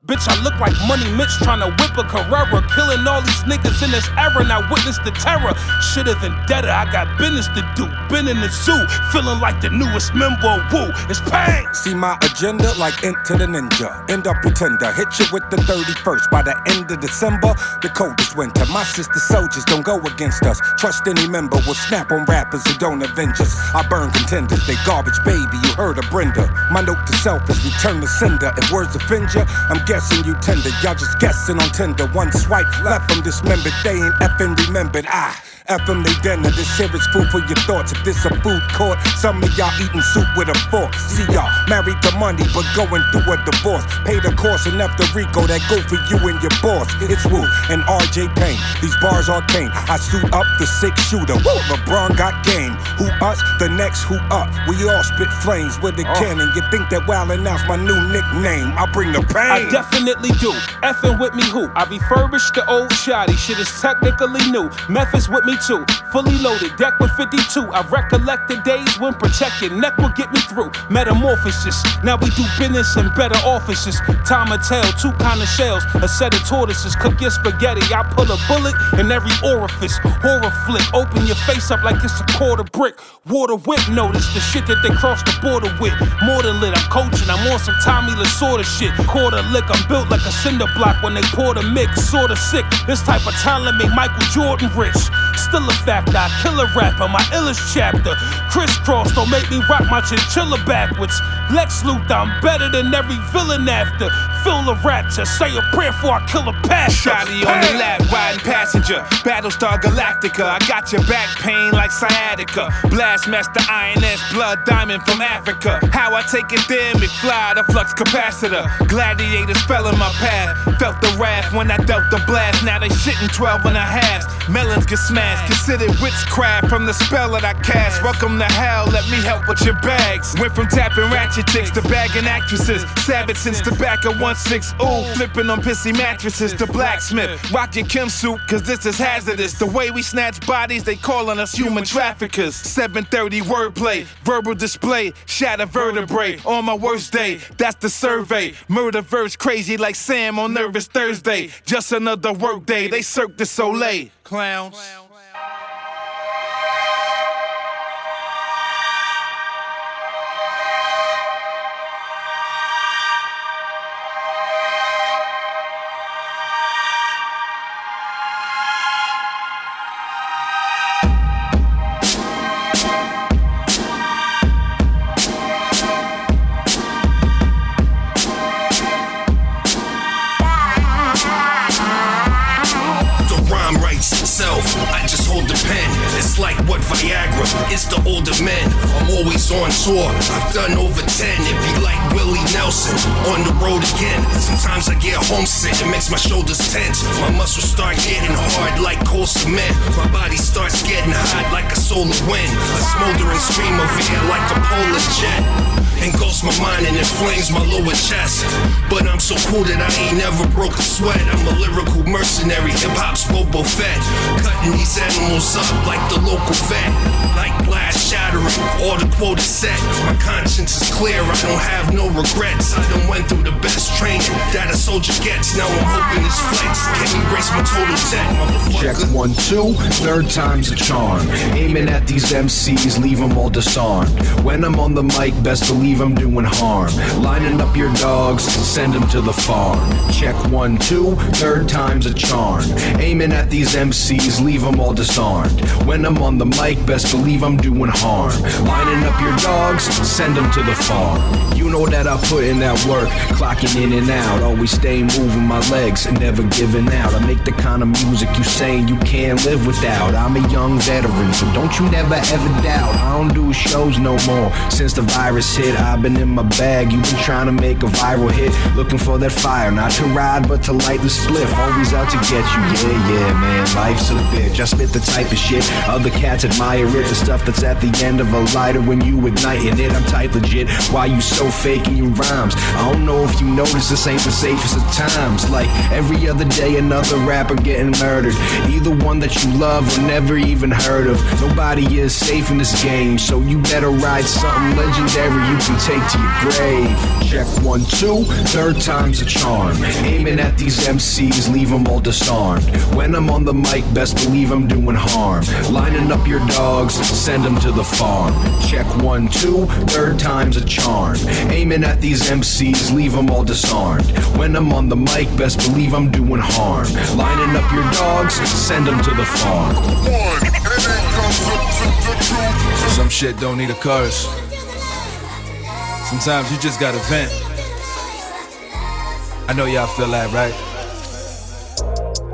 Bitch, I look like Money Mitch trying to whip a Carrera. Killing all these niggas in this era, now witness the terror. Shit is vendetta, I got business to do. Been in the zoo, feeling like the newest member of Wu. It's pain. See my agenda like Into the Ninja. End up pretender, hit you with the 31st. By the end of December, the coldest winter. My sister soldiers don't go against us. Trust any member will snap on rappers who don't avenge us. I burn contenders, they garbage baby. You heard of Brenda. My note to self is return the sender. If words offend ya, I'm guessing you tender. Y'all just guessing on Tinder. One swipe left from dismembered. They ain't effing remembered. I FM they dinner. This here is food for your thoughts. If this a food court, some of y'all eating soup with a fork. See y'all married to money, but going through a divorce. Pay the cost enough to Rico that go for you and your boss. It's Wu and RJ Payne. These bars are arcane. I suit up the six shooter. Woo, LeBron got game. Who us? The next who up? We all spit flames with the oh. cannon. You think that Wildin' out's my new nickname? I bring the pain. Definitely do. Effing with me who? I refurbished the old shoddy. Shit is technically new. Methods with me too. Fully loaded, deck with 52. I recollect the days when protected neck will get me through. Metamorphosis. Now we do business in better offices. Time will tell, two kind of shells, a set of tortoises. Cook your spaghetti. I pull a bullet in every orifice. Horror flick. Open your face up like it's a quarter brick. Water whip notice the shit that they cross the border with. More than lit, I'm coaching. I'm on some Tommy Lasorda shit. Quarter lick, I'm built like a cinder block when they pour the mix. Sorta sick. This type of talent make Michael Jordan rich. Still a factor, I kill a rapper, my illest chapter. Crisscross don't make me rock my chinchilla backwards. Lex Luthor, I'm better than every villain after. Fill the rapture, say a prayer for I kill a pastor. Shotty on the lap, riding passenger. Battlestar Galactica. I got your back pain like sciatica. Blastmaster INS, blood diamond from Africa. How I take it there, McFly, the flux capacitor. Fell in my path. Felt the wrath when I dealt the blast. Now they shitting 12 and a half. Melons get smashed. Considered witchcraft from the spell that I cast. Welcome to hell, let me help with your bags. Went from tapping ratchet chicks to bagging actresses. Savage since tobacco 1-6. Ooh, flipping on pissy mattresses to blacksmith. Rock your Kim suit, cause this is hazardous. The way we snatch bodies, they calling us human traffickers. 730 wordplay, verbal display, shatter vertebrae. On my worst day, that's the survey. Murder verse crazy like Sam on Nervous Thursday. Just another work day, they Cirque du Soleil. Clowns. Viagra is to older men. I'm always on tour. I've done over 10. It be like Willie Nelson on the road again. Sometimes I get homesick. It makes my shoulders tense. My muscles start getting hard like cold cement. My body starts getting hot like a solar wind, a smoldering stream of air like a polar jet engulfs my mind and inflames my lower chest. But I'm so cool that I ain't never broke a sweat. I'm a lyrical mercenary, hip hop's Boba Fett. Cutting these animals up like the local vet. Like glass shattering, all the quotas set. My conscience is clear, I don't have no regrets. I done went through the best training that a soldier gets. Now I'm hoping this flex can embrace my total tech, Check one, two, third time's a charm. Aiming at these MCs, leave them all disarmed. When I'm on the mic, best believe I'm doing harm. Lining up your dogs, send them to the farm. Check one, two, third time's a charm. Aiming at these MCs, leave them all disarmed. When I'm on the mic, best believe I'm doing harm. Lining up your dogs, send them to the farm. You know that I put in that work, clocking in and out. Always stay moving my legs and never giving out. I make the kind of music you saying you can't live without. I'm a young veteran, so don't you never ever doubt. I don't do shows no more. Since the virus hit, I've been in my bag. You've been trying to make a viral hit, looking for that fire. Not to ride, but to light the spliff. Always out to get you. Yeah, yeah, man. Life's a bitch. I spit the type of shit other cats admire it. The stuff that's at the end of a lighter when you igniting it. I'm type legit. Why you so fake in your rhymes? I don't know if you notice this ain't the safest of times. Like every other day, another rapper getting murdered. Either one that you love or never even heard of. Nobody is safe in this game, so you better ride something legendary you can take to your grave. Check one, two, third time's a charm. Aiming at these MCs, leave them all disarmed. When I'm on the mic, best believe I'm doing harm. Lining up your dogs, send them to the farm. Check one, two, third time's a charm. Aiming at these MCs, leave them all disarmed. When I'm on the mic, best believe I'm doing harm. Lining up your dogs, send them to the farm. Some shit don't need a curse. Sometimes you just gotta vent. I know y'all feel that, right?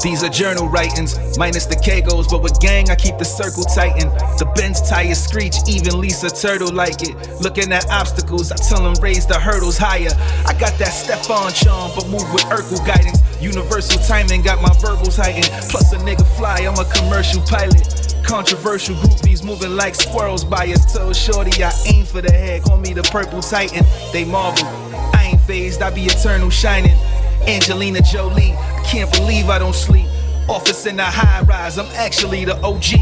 These are journal writings, minus the Kagos, but with gang, I keep the circle tighten. The Benz tires screech, even Lisa Turtle like it. Looking at obstacles, I tell them raise the hurdles higher. I got that Stefan charm, but move with Urkel guidance. Universal timing, got my verbals heightened. Plus a nigga fly, I'm a commercial pilot. Controversial groupies moving like squirrels by his toes. Shorty, I aim for the head, call me the purple titan. They marvel, I ain't phased, I be eternal shining. Angelina Jolie, I can't believe I don't sleep. Office in a high rise, I'm actually the OG.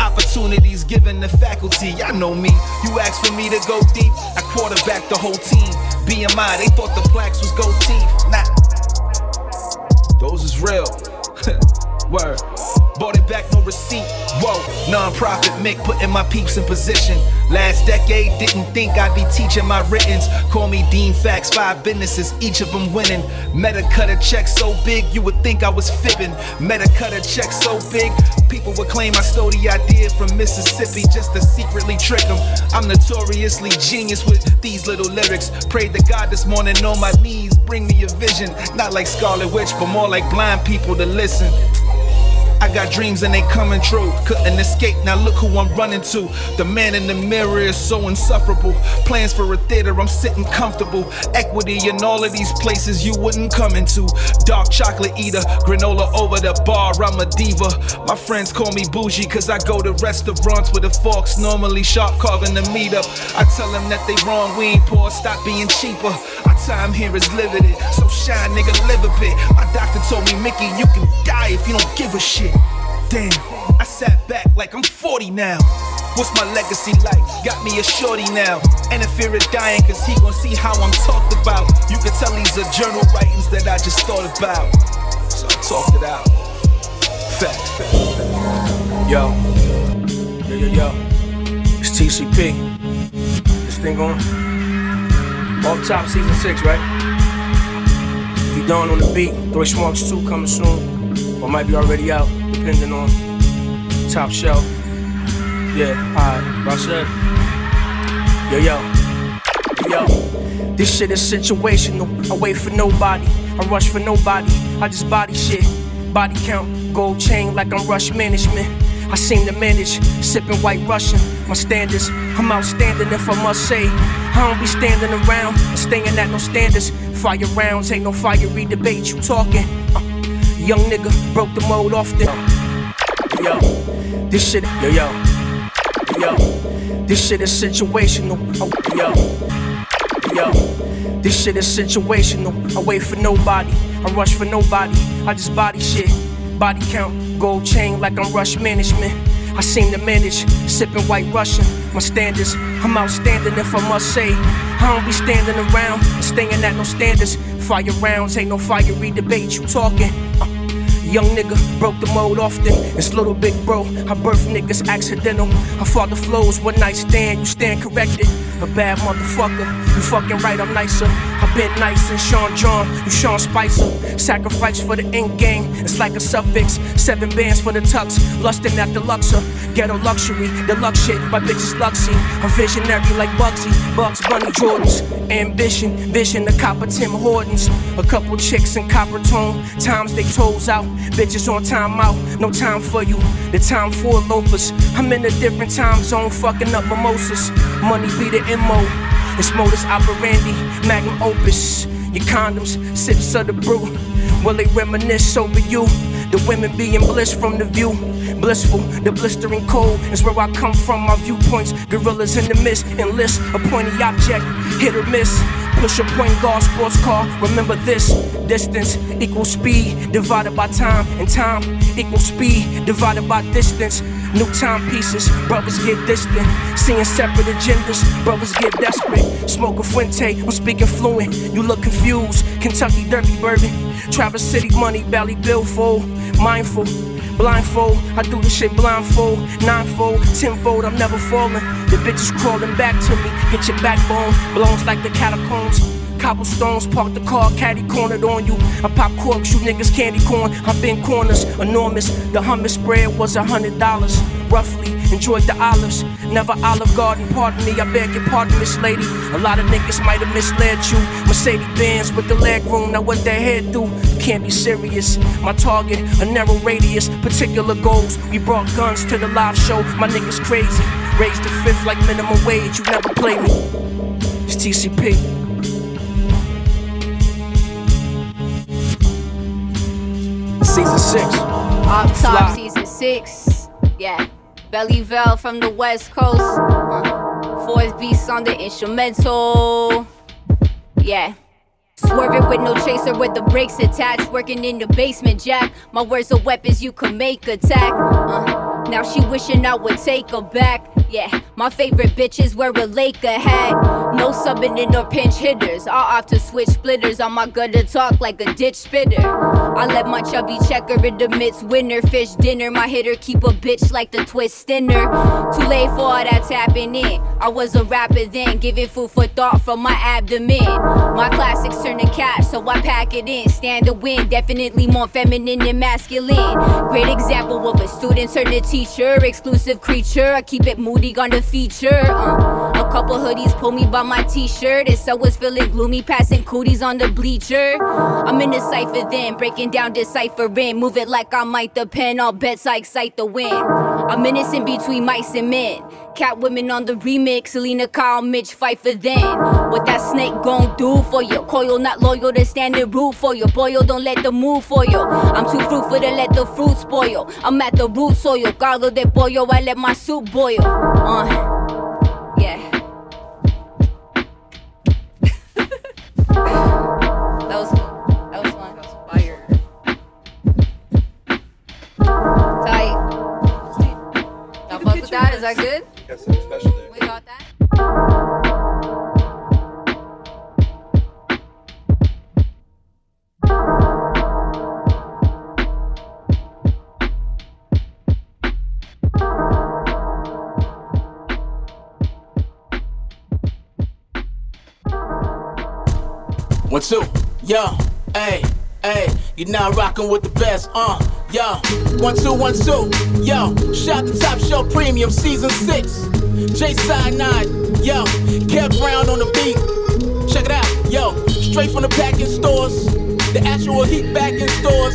Opportunities given the faculty, y'all know me. You asked for me to go deep, I quarterback the whole team. BMI, they thought the plaques was gold teeth. Nah, those is real. (laughs) Word. Bought it back, no receipt. Whoa, non-profit Mick putting my peeps in position. Last decade, didn't think I'd be teaching my writtens. Call me Dean Facts, five businesses, each of them winning. Meta cut a check so big, you would think I was fibbing. Meta cut a check so big, people would claim I stole the idea from Mississippi just to secretly trick them. I'm notoriously genius with these little lyrics. Prayed to God this morning on my knees, bring me a vision. Not like Scarlet Witch, but more like blind people to listen. I got dreams and they coming true. Couldn't escape, now look who I'm running to. The man in the mirror is so insufferable. Plans for a theater, I'm sitting comfortable. Equity in all of these places you wouldn't come into. Dark chocolate eater, granola over the bar, I'm a diva. My friends call me bougie cause I go to restaurants with the forks, normally sharp carving the meat up. I tell them that they wrong, we ain't poor, stop being cheaper. Our time here is limited, so shine, nigga, live a bit. My doctor told me, Mickey, you can die if you don't give a shit. Damn, I sat back like I'm 40 now. What's my legacy like? Got me a shorty now. And in fear of dying, cause he gon' see how I'm talked about. You can tell these are journal writings that I just thought about. So I talked it out. Fact. Yo. Yo, yo, yo. It's TCP. This thing on. Off top season six, right? If you don't on the beat, Three Marks 2 coming soon. Or might be already out depending on top shelf. Yeah, alright, said. Yo, yo, yo. This shit is situational. I wait for nobody. I rush for nobody. I just body shit. Body count, gold chain like I'm rush management. I seem to manage, sipping white Russian. My standards, I'm outstanding if I must say. I don't be standing around staying at no standards. Fire rounds, ain't no fiery debate. You talking? Uh, Young nigga broke the mold off the. Yo, this shit, yo, yo. yo. This shit is situational. Oh, yo, yo. This shit is situational. I wait for nobody. I rush for nobody. I just body shit. Body count, gold chain like I'm rush management. I seem to manage, sipping white Russian. My standards, I'm outstanding if I must say. I don't be standing around, staying at no standards. Fire rounds, ain't no fiery debate, you talking. Young nigga broke the mold often. It's little big bro. I birth niggas accidental. I the flows one night stand. You stand corrected. A bad motherfucker. You fucking right, I'm nicer. Been nice and Sean John. You Sean Spicer. Sacrifice for the end game. It's like a suffix. Seven bands for the tux. Lusting at the luxer. Ghetto luxury. The lux shit. My bitch is luxy. A visionary like Bugsy. Bugs Bunny Jordans. Ambition. Vision. The copper Tim Hortons. A couple chicks in copper tone. Times they toes out. Bitches on time out, no time for you. The time for loafers. I'm in a different time zone, fucking up mimosas. Money be the MO. It's modus operandi, magnum opus. Your condoms, sips of the brew. Will they reminisce over you? The women being bliss from the view. Blissful, the blistering cold is where I come from. My viewpoints, gorillas in the mist, enlist a pointy object, hit or miss. Push a point guard sports car. Remember this distance equals speed divided by time, and time equals speed divided by distance. New timepieces, brothers get distant. Seeing separate agendas, brothers get desperate. Smoke a Fuente, I'm speaking fluent. You look confused. Kentucky Derby Bourbon. Traverse City money, belly billfold. Mindful, blindfold. I do this shit blindfold. Ninefold, tenfold, I'm never falling. The bitches crawling back to me. Get your backbone, belongs like the catacombs. Cobblestones, park the car, caddy cornered on you. I pop corks, you niggas candy corn. I've been corners, enormous. The hummus spread was a hundred dollars, roughly. Enjoyed the olives, never Olive Garden. Pardon me, I beg your pardon, Miss Lady. A lot of niggas might have misled you. Mercedes Benz with the leg room, now what their head do? Can't be serious. My target, a narrow radius, particular goals. We brought guns to the live show. My niggas crazy. Raised the fifth like minimum wage. You never play me. It's TCP. Season six. Top, season six. Yeah. Belly Bellyville from the west coast. Uh, Force beats on the instrumental. Yeah. Swerving with no chaser with the brakes attached. Working in the basement, Jack. My words are weapons you can make attack. Uh, now she wishing I would take her back. Yeah, my favorite bitches wear a Laker hat. No subbing in or pinch hitters. I opt to switch splitters on my gutter talk like a ditch spitter. I let my chubby checker in the midst winner. Fish dinner, my hitter keep a bitch like the twist dinner. Too late for all that tapping in. I was a rapper then, giving food for thought from my abdomen. My classics turn to cash, so I pack it in. Stand to win, definitely more feminine than masculine. Great example of a student turn to teacher. Exclusive creature, I keep it moody on the feature. Uh, a couple hoodies pull me by my t-shirt. And so was feeling gloomy, passing cooties on the bleacher. I'm in the cipher then, breaking down deciphering. Move it like I might the pen, all bets I excite the win. I'm innocent between mice and men. Cat women on the remix, Selina Kyle, Mitch fight for then. What that snake gon' do for you? Coil not loyal to standing root for you. Boil don't let the move for you. I'm too fruitful to let the fruit spoil. I'm at the root soil, gargle de pollo, I let my soup boil. Uh, fuck with that? Is that good? We got that. One, two, yo, hey, hey, you're now rocking with the best, uh, yo. One, two, one, two, yo, shot the top show premium season six. J Side 9, yo, Kev Brown on the beat. Check it out, yo, straight from the packing stores, the actual heat back in stores,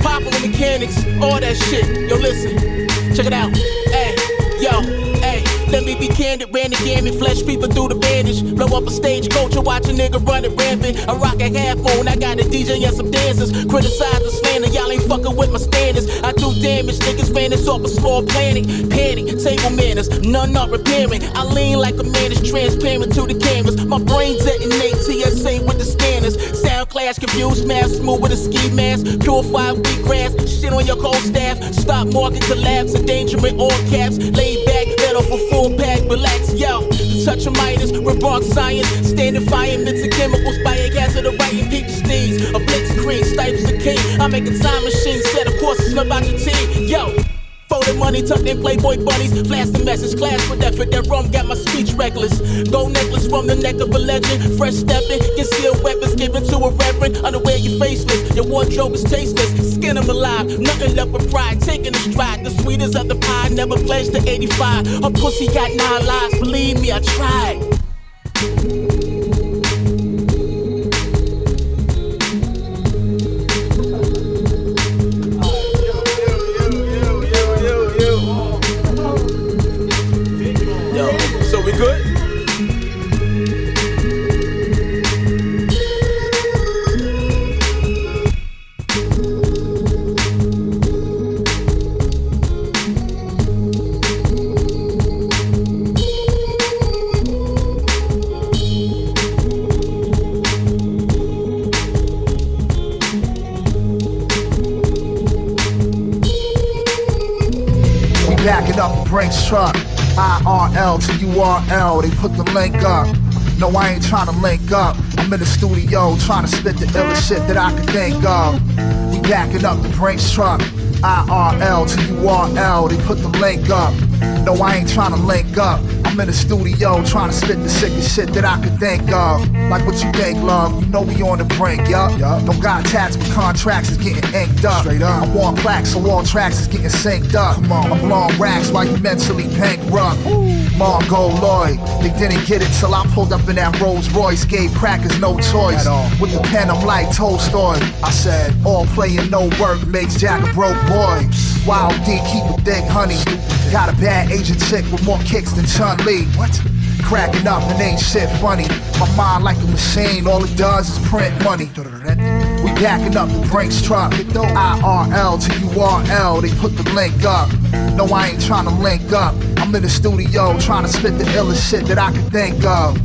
popular mechanics, all that shit. Yo, listen, check it out, hey, let me be candid, ran the gamut, flesh people through the bandage. Blow up a stage and watch a nigga run it rampant. I rock a half I got a DJ and some dancers. Criticize the slander, y'all ain't fucking with my standards. I do damage, niggas vanish off a small planet. Panic, table manners, none not repairing. I lean like a man is transparent to the cameras. My brain detonate TSA with the scanners. Sound clash, confused math, smooth with a ski mask. Purified wheat grass, shit on your cold staff. Stop market collapse, endangerment, all caps. Lay back, let for a full pack, relax, yo. The Touch of Midas, remark science. Standing firemen to chemicals, biogas of the writing peak steeds. A blitzkrieg, stipes the king. I make a time machine, set of courses about your team, yo. Folded money tucked in Playboy bunnies. Flash the message, class with effort. That rum got my speech reckless. Gold necklace from the neck of a legend. Fresh stepping, concealed weapons given to a reverend. Unaware you faceless. Your wardrobe is tasteless. Skin them alive. Nothing left but pride. Taking a stride. The sweetest of the pie. Never pledged to 85. Her pussy got nine lives. Believe me, I tried. Brinks truck. IRL to URL, they put the link up. No, I ain't trying to link up. I'm in the studio trying to spit the illest shit that I could think of. We backing up the Brinks truck. IRL to URL, they put the link up. No, I ain't trying to link up. I'm in the studio trying to spit the sickest shit that I could think of. Like what you think, love. You know we on the brink, yup. Don't got tats, but contracts is getting inked up. Straight up. I want plaques, so all tracks is getting synced up. Come on. I'm blowing racks while you mentally bankrupt. Margot Lloyd, they didn't get it till I pulled up in that Rolls Royce. Gave crackers no choice. With the pen, I'm like Tolstoy. I said, all play and no work makes Jack a broke boy. Wild D, keep it thick, honey. Got a bad Asian chick with more kicks than Chun Li. What? Cracking up and ain't shit funny. My mind like a machine, all it does is print money. We backing up the Brinks truck. IRL to URL, they put the link up. No, I ain't trying to link up. I'm in the studio trying to spit the illest shit that I could think of.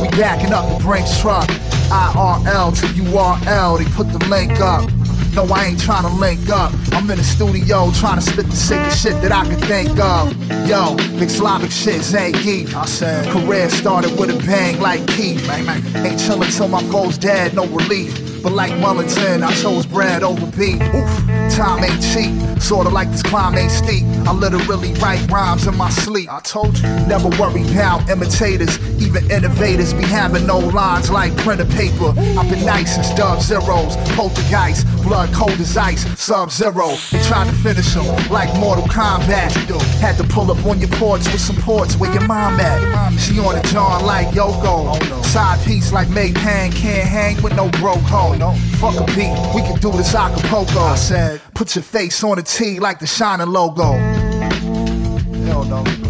We backing up the Brinks truck. IRL to URL, they put the link up. No, I ain't trying to link up. I'm in the studio trying to spit the sickest shit that I could think of. Yo, big Slavic shit, Zangief. I said, career started with a bang like Keith. Ain't chillin' till my foe's dead, no relief. But like Mullington, I chose bread over beef. Oof, time ain't cheap, sorta like this climb ain't steep. I literally write rhymes in my sleep. I told you, never worry about imitators. Even innovators be having no lines like printer paper. I've been nice since dub zeros, poltergeist, blood cold as ice, sub zero. They trying to finish them like Mortal Kombat. Had to pull up on your porch with some ports where your mom at. She on a John like Yoko. Side piece like May Pang, can't hang with no broke hoe. No, fuck a beat, we can do this Acapulco. I said, put your face on the T like the shining logo. Hell no.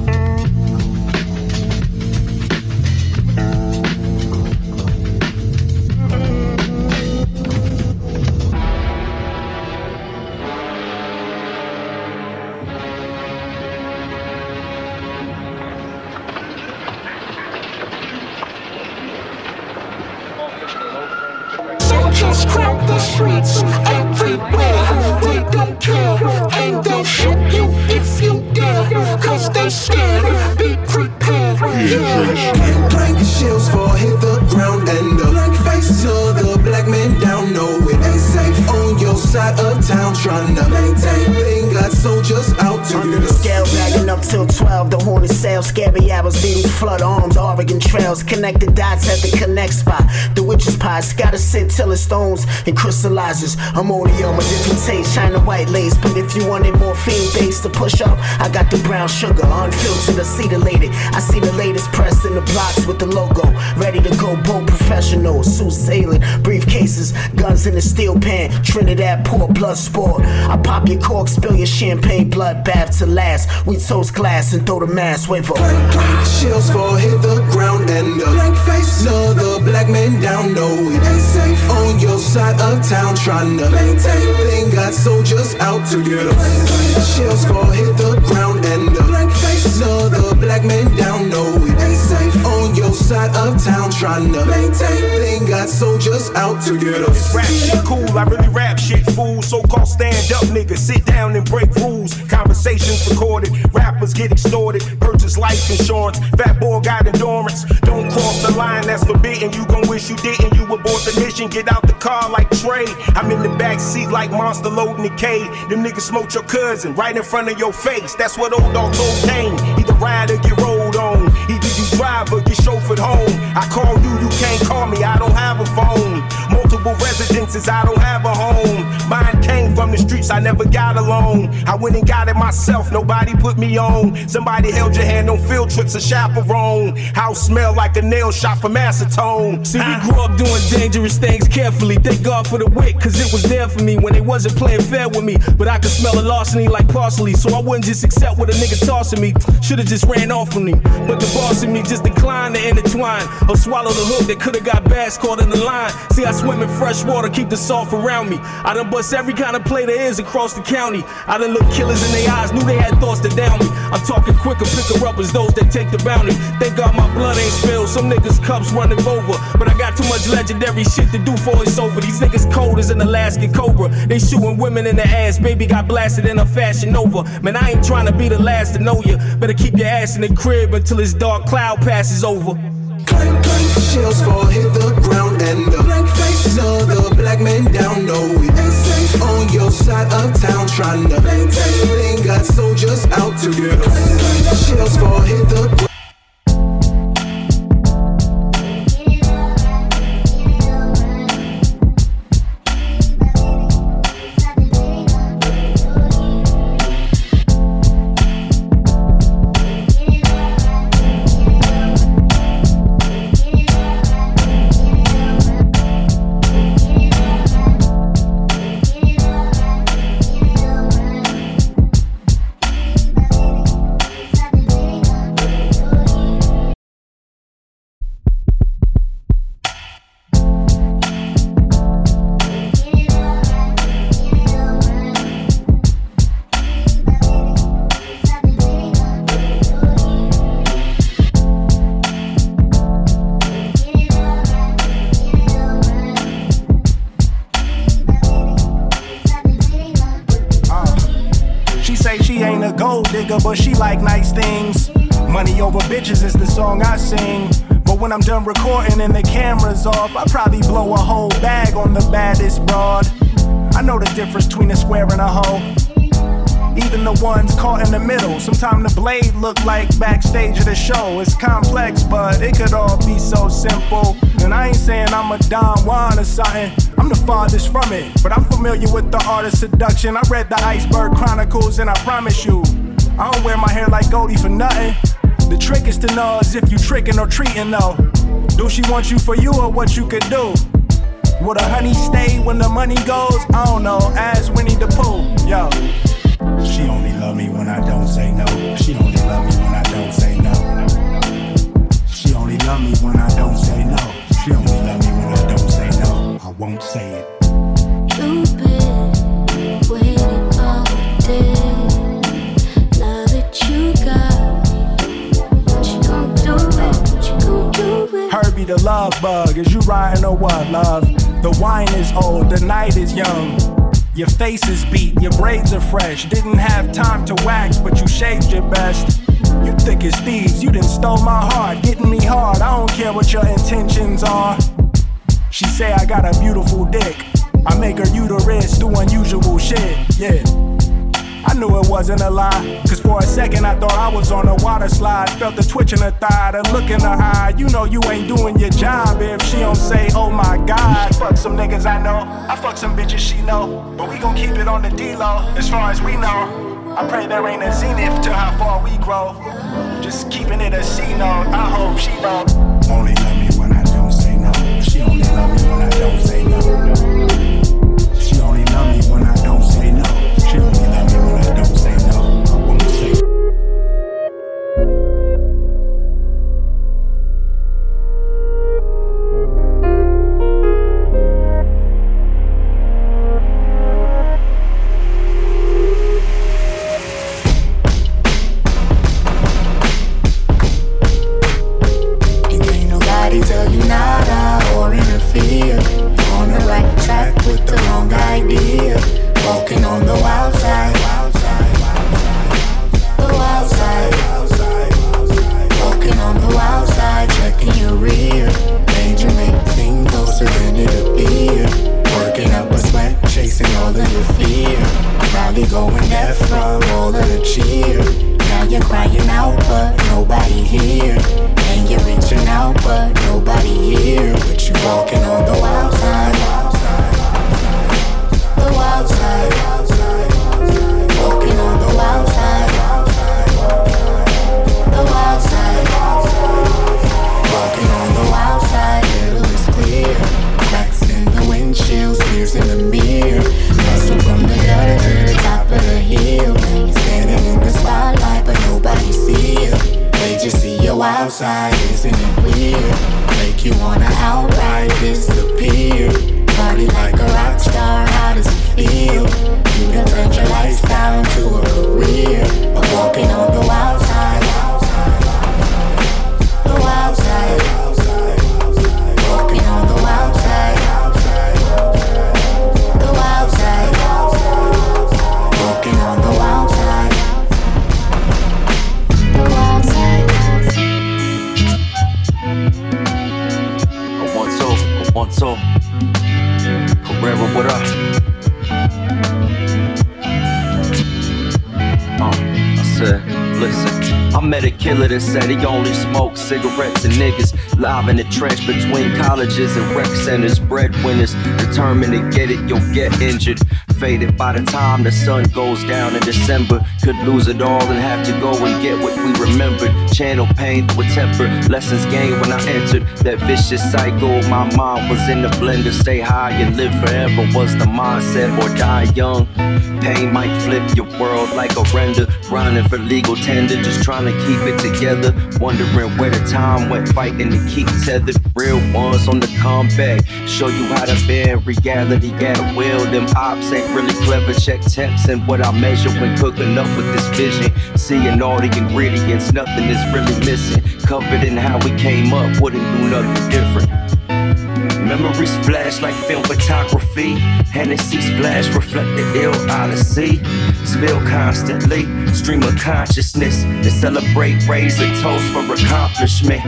lies. Gotta sit till it stones and crystallizes. I'm only on my different taste, shining white lace. But if you wanted morphine base to push up, I got the brown sugar, unfiltered, acetylated. I see the latest press in the blocks with the logo. Ready to go, bold professional, suit sailing, briefcases, guns in a steel pan. Trinidad port, blood sport. I pop your cork, spill your champagne, blood bath to last. We toast glass and throw the mass wave up. Blank, blank, shields fall, hit the ground and the blank face. Another black man down, no we ain't safe on your side of town trying to maintain. They got soldiers out to get us. Shells fall, hit the ground, and the blank face of the black man down side of town trying to maintain. Thing got soldiers out to get us. This rap shit cool, I really rap shit fool. So called stand up niggas, sit down and break rules. Conversations recorded, rappers get extorted. Purchase life insurance, fat boy got endurance. Don't cross the line, that's forbidden. You gon' wish you didn't. You abort the mission, get out the car like Trey. I'm in the back seat like monster loading the K. Them niggas smoked your cousin right in front of your face. That's what O-Dog told Caine. Either ride or get rolled on. He driver, you chauffeured home. I call you, you can't call me, I don't have a phone. Multiple residences, I don't have a home. Mine came from the streets, I never got alone. I went and got it myself, nobody put me on. Somebody held your hand on field trips, a chaperone. House smell like a nail shop from acetone. See, we grew up doing dangerous things carefully. Thank God for the wit, cause it was there for me when they wasn't playing fair with me. But I could smell a larceny like parsley, so I wouldn't just accept what a nigga tossing me. Should've just ran off from me. But the boss in me just decline to intertwine or swallow the hook that could have got bass caught in the line. See, I swim in fresh water, keep the salt around me. I done bust every kind of play there is across the county. I done look killers in their eyes, knew they had thoughts to down me. I'm talking quicker, picker up as those that take the bounty. Thank God my blood ain't spilled, some niggas' cups running over. But I got too much legendary shit to do for it's over. These niggas cold as an Alaskan cobra. They shooting women in the ass, baby got blasted in a fashion over. Man, I ain't trying to be the last to know you. Better keep your ass in the crib until it's dark cloud crowd passes over. Clank, clank, shells fall, hit the ground, and the blank faces of the black men down. No, we ain't safe on your side of town, trying to maintain. Got soldiers out to get us. Shells fall, hit the ground. Sometimes the blade look like backstage of the show. It's complex, but it could all be so simple. And I ain't saying I'm a Don Juan or something. I'm the farthest from it, but I'm familiar with the art of seduction. I read the Iceberg Chronicles, and I promise you, I don't wear my hair like Goldie for nothing. The trick is to know as if you tricking or treating though. Do she want you for you or what you could do? Would a honey stay when the money goes? I don't know. Ask Winnie the Pooh, yo. She only love me when I don't say no. She only love me when I don't say no. She only love me when I don't say no. She only love me when I don't say no. I won't say it. You've been waiting all day. Now that you got me, you gon' do it? What you gon' do it? Herbie the love bug, is you riding or what, love? The wine is old, the night is young. Your face is beat, your braids are fresh. Didn't have time to wax, but you shaved your best. You thick as thieves, you didn't stole my heart. Getting me hard, I don't care what your intentions are. She say I got a beautiful dick. I make her uterus do unusual shit, yeah. I knew it wasn't a lie. Cause for a second I thought I was on a water slide. Felt the twitch in her thigh, the look in her eye. You know you ain't doing your job if she don't say, oh my god. Fuck some niggas I know. I fuck some bitches she know. But we gon' keep it on the D-low as far as we know. I pray there ain't a zenith to how far we grow. Just keeping it a C note. I hope she don't. Only love me when I don't say no. She only love me when I don't say no. The time the sun goes down in December. Could lose it all and have to go and get what we remembered. Channel pain through temper. Lessons gained when I entered that vicious cycle. My mind was in the blender. Stay high and live forever was the mindset or die young. Pain might flip your world like a render. Grinding for legal tender, just trying to keep it together. Wondering where the time went, fighting to keep tethered. Real ones on the comeback. Show you how to bend reality. Got a will them ops ain't really clever. Check temps and what I measure when cooking up with this vision. Seeing all the ingredients, nothing is really missing. Covered in how we came up, wouldn't do nothing different. Memories flash like film photography. Hennessy splash, reflect the ill odyssey. Spill constantly, stream of consciousness. And celebrate, raise a toast for accomplishment.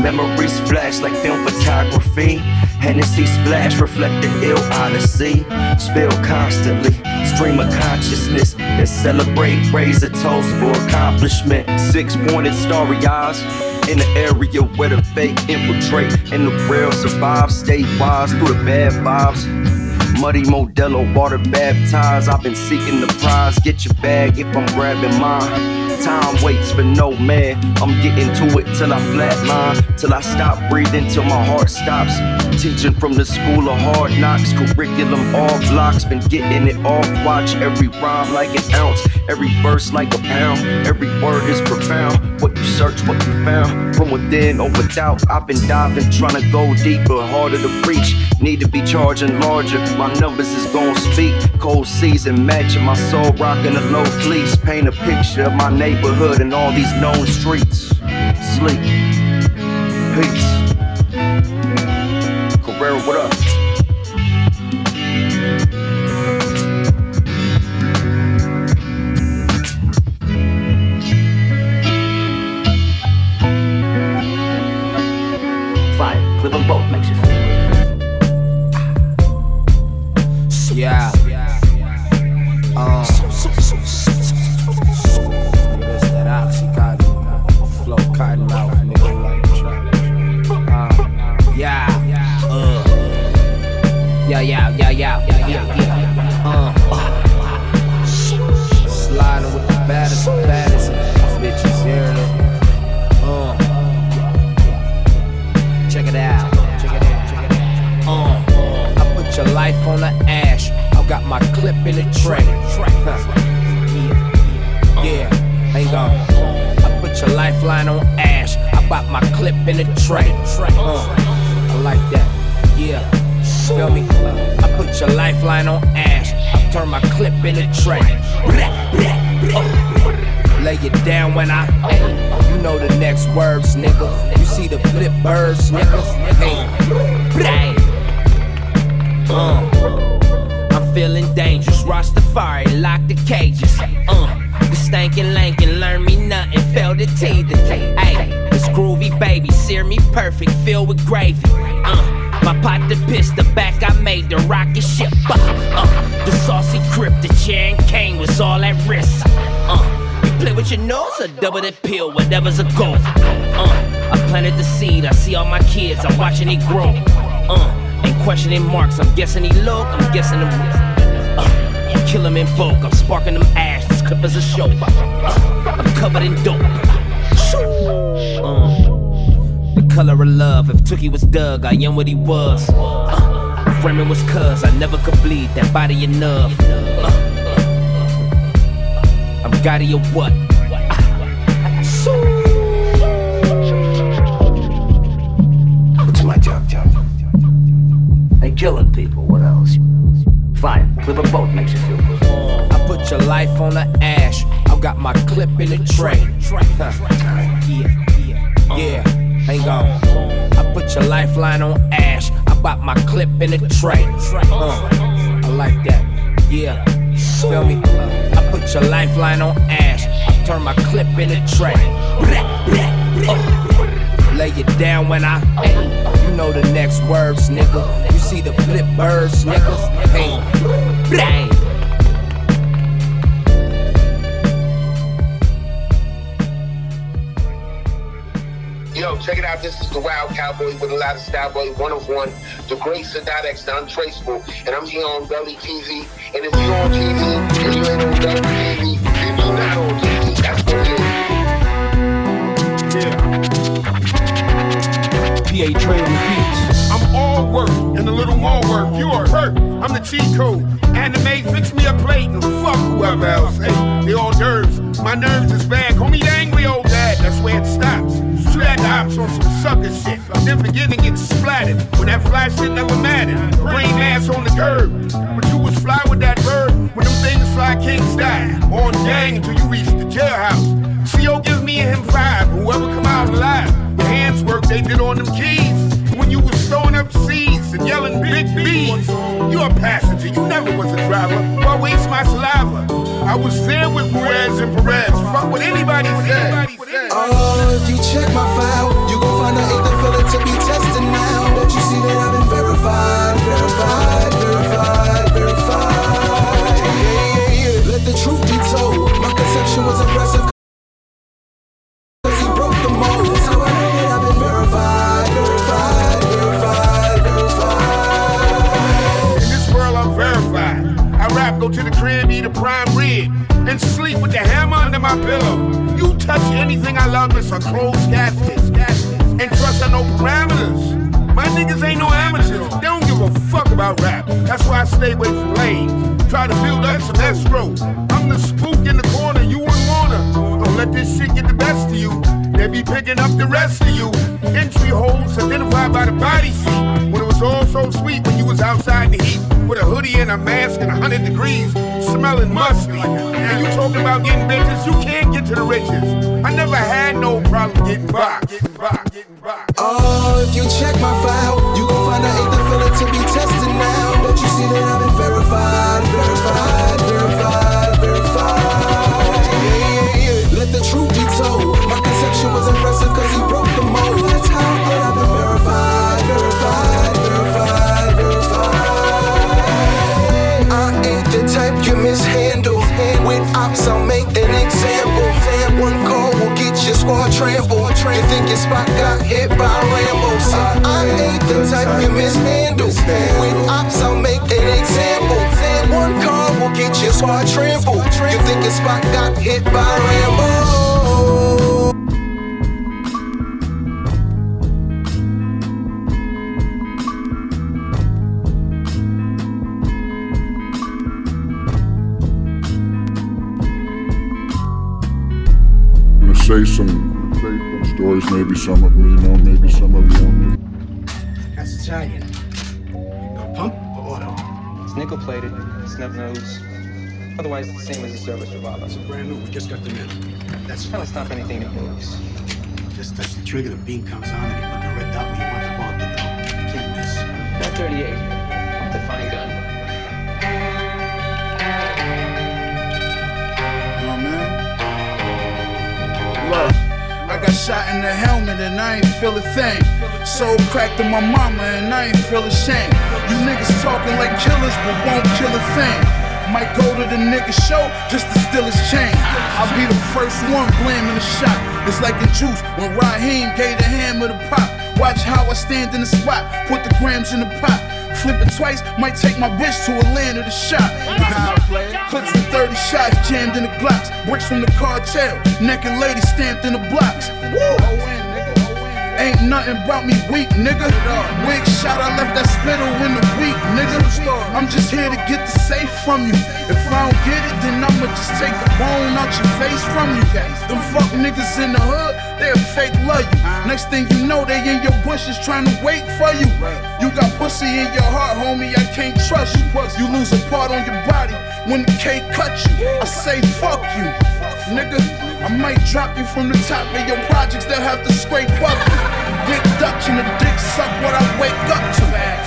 Memories flash like film photography. Hennessy splash, reflect the ill odyssey. Spill constantly, stream of consciousness. And celebrate, raise a toast for accomplishment. Six pointed starry eyes in the area where the fake infiltrate and the real survive. Stay wise through the bad vibes. Muddy Modelo, water baptized. I've been seeking the prize. Get your bag if I'm grabbing mine. Time waits for no man. I'm getting to it till I flatline, till I stop breathing, till my heart stops. Teaching from the school of hard knocks, curriculum all blocks. Been getting it off. Watch every rhyme like an ounce, every verse like a pound. Every word is profound. What you search, what you found. From within or without, I've been diving, trying to go deeper, harder to reach. Need to be charging larger. My numbers is gon' speak. Cold season matching my soul, rocking a low fleece. Paint a picture of my neighborhood and all these known streets. Sleep. Peace. Carrera, what up? Got in the tray. yeah. Yeah. Ain't gone. I put your lifeline on ash. I bought my clip in the tray. Uh. I like that. Yeah. Feel me? I put your lifeline on ash. I turn my clip in the tray. Lay it down when I, hey, you know the next words, nigga. You see the flip birds, nigga. Hey. Uh, feeling dangerous. Rastafari, lock the cages. Uh, the stankin' lankin', learn me nothing, felt the teeth. Hey, it's groovy, baby, sear me perfect, filled with gravy. Uh, my pot the pistol back I made, the rocket ship. Uh, uh, the saucy crib, the chair and cane was all at risk. Uh, you play with your nose or double the pill, whatever's a goal. Uh, I planted the seed, I see all my kids, I'm watching it grow. Uh, ain't questioning marks, I'm guessing he look, I'm guessing him and kill them in bulk. I'm sparking them ash, this clip is a show. I'm covered in dope. Uh, the color of love, if Tookie was Doug, I am what he was. Uh, if Raymond was cuz, I never could bleed that body enough. Uh, uh, uh, uh. I'm Gotti or what? It's my job, job. Killing people, what else? Fine. Clipping both makes you feel good. I put your life on the ash. I got my clip in the tray. Huh. Yeah, yeah, hang on. I put your lifeline on ash. I bought my clip in the tray. Uh, I like that. Yeah, feel me? I put your lifeline on ash. I turn my clip in the tray. Uh, lay it down when I. You know the next words, nigga. You see the flip birds, nigga. Hey, hey. Yo, check it out. This is the Wild Cowboy with a lot of style, boy. One of one, the great Sadat X, the untraceable. And I'm here on Belly TV. And if you're on TV and you ain't on Belly TV, then you're not on TV. That's what it is. PA Trail repeats. I'm work and a little more work. You are hurt. I'm the cheat code. Anime, fix me a plate and fuck whoever else. Hey, they all nerves. My nerves is bad. Call me the angry old dad. That's where it stops. Slap the ops on some sucker shit. Then forget to get splattered. When that fly shit never mattered. Brain mass on the curb. But you was fly with that bird. When them things fly, kings die. On gang until you reach the jailhouse. CO gives me and him five. Whoever come out alive. The hands work they did on them keys. When you was up seeds and yelling big B's. You a passenger, you never was a driver. Why waste my saliva? I was there with Perez and Perez. Fuck what anybody said. Oh, if you check my file, you gon' find I ain't the fella to be tested now. Don't you see that I've been verified, verified, verified, eat a prime rib, and sleep with the hammer under my pillow. You touch anything I love, it's a closed casket. And trust I know parameters. My niggas ain't no amateurs. They don't give a fuck about rap. That's why I stay away from lanes. Try to build up some escrow. I'm the spook in the corner, you wouldn't wanna. Don't let this shit get the best of you. They be picking up the rest of you. Entry holes identified by the body. All so sweet when you was outside in the heat with a hoodie and a mask and 100 degrees, smelling musty. And you talking about getting bitches, you can't get to the riches. I never had no problem getting by. Getting by. Getting by. Oh, if you check my file, you gon' find I ain't the fella to be tested now. Don't you see that I've been verified, squad trampled. You think your spot got hit by Rambo? See, I ain't the type you mishandle. With ops, I'll make an example. One call will get your squad trampled. You think your spot got hit by Rambo? Stories, maybe some of them you know, maybe some of you don't. That's Italian. Pump or auto? It's nickel plated, snub nose. Otherwise, it's the same as a service revolver. It's brand new. We just got them in. That's That'll stop anything that moves. Just touch the trigger, the beam comes on, and you put the red dot where you want the ball to go. Can't miss. That 38. The fine gun. Oh man. Look, I got shot in the helmet and I ain't feel a thing. Soul cracked to my mama and I ain't feel ashamed. You niggas talking like killers but won't kill a thing. Might go to the nigga show just to steal his chain. I'll be the first one blaming the shot. It's like in juice when Raheem gave the hammer the pop. Watch how I stand in the spot, put the grams in the pot. Flip it twice, might take my bitch to a land of the shot. Clips with 30 shots jammed in the glocks. Bricks from the cartel, naked lady stamped in the blocks. Woo! Ain't nothing about me weak, nigga. Wig shot, I left that spittle in the week, nigga. I'm just here to get the safe from you. If I don't get it, then I'ma just take the bone out your face from you. Them fuck niggas in the hood, they'll fake love you. Next thing you know, they in your bushes trying to wait for you. You got pussy in your heart, homie, I can't trust you. You lose a part on your body when the K cut you. I say fuck you, nigga. I might drop you from the top of your projects, they'll have to scrape up you. Dick Dutch and the dick suck what I wake up to.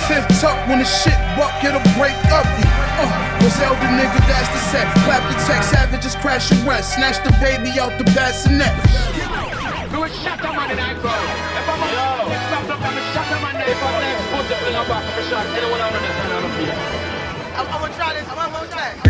Fifth tuck when the shit buck, it'll break up you. Uh, Griselda nigga, that's the set. Clap the tech, savages crash and rest. Snatch the baby out the bassinet. Do a shot a man in I bro. If I'm a yo, it's not up, I'm a shot a man. If I'm next, put the finger back for shot. Anyone out on this and out of here. I'm, I'm gonna try this. I'm gonna try. Look,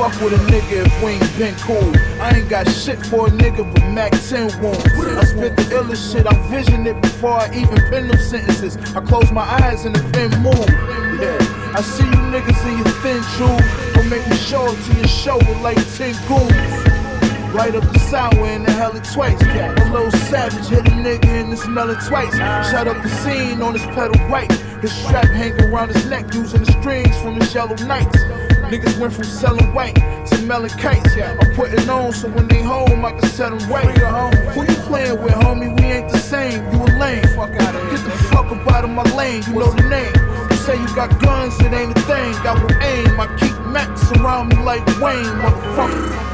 fuck with a nigga if we ain't been cool. I ain't got shit for a nigga but Mac 10 wounds. I spit the illest shit, I vision it before I even pen them sentences. I close my eyes and the pen move. Yeah, I see you niggas in your thin shoes. Don't make me show up to your show with like 10 goons. Light up the sour and the hell it twice. A little savage hit a nigga and the smell it twice. Shut up the scene on his pedal right. His strap hanging around his neck using the strings from his yellow nights. Niggas went from selling white to melon kites. I'm putting on so when they home I can set them right. Who you playing with, homie? We ain't the same. You a lame. Fuck out of here. Get the fuck up out of my lane. You know the name. You say you got guns, it ain't a thing. Got with aim. I keep max around me like Wayne, motherfucker.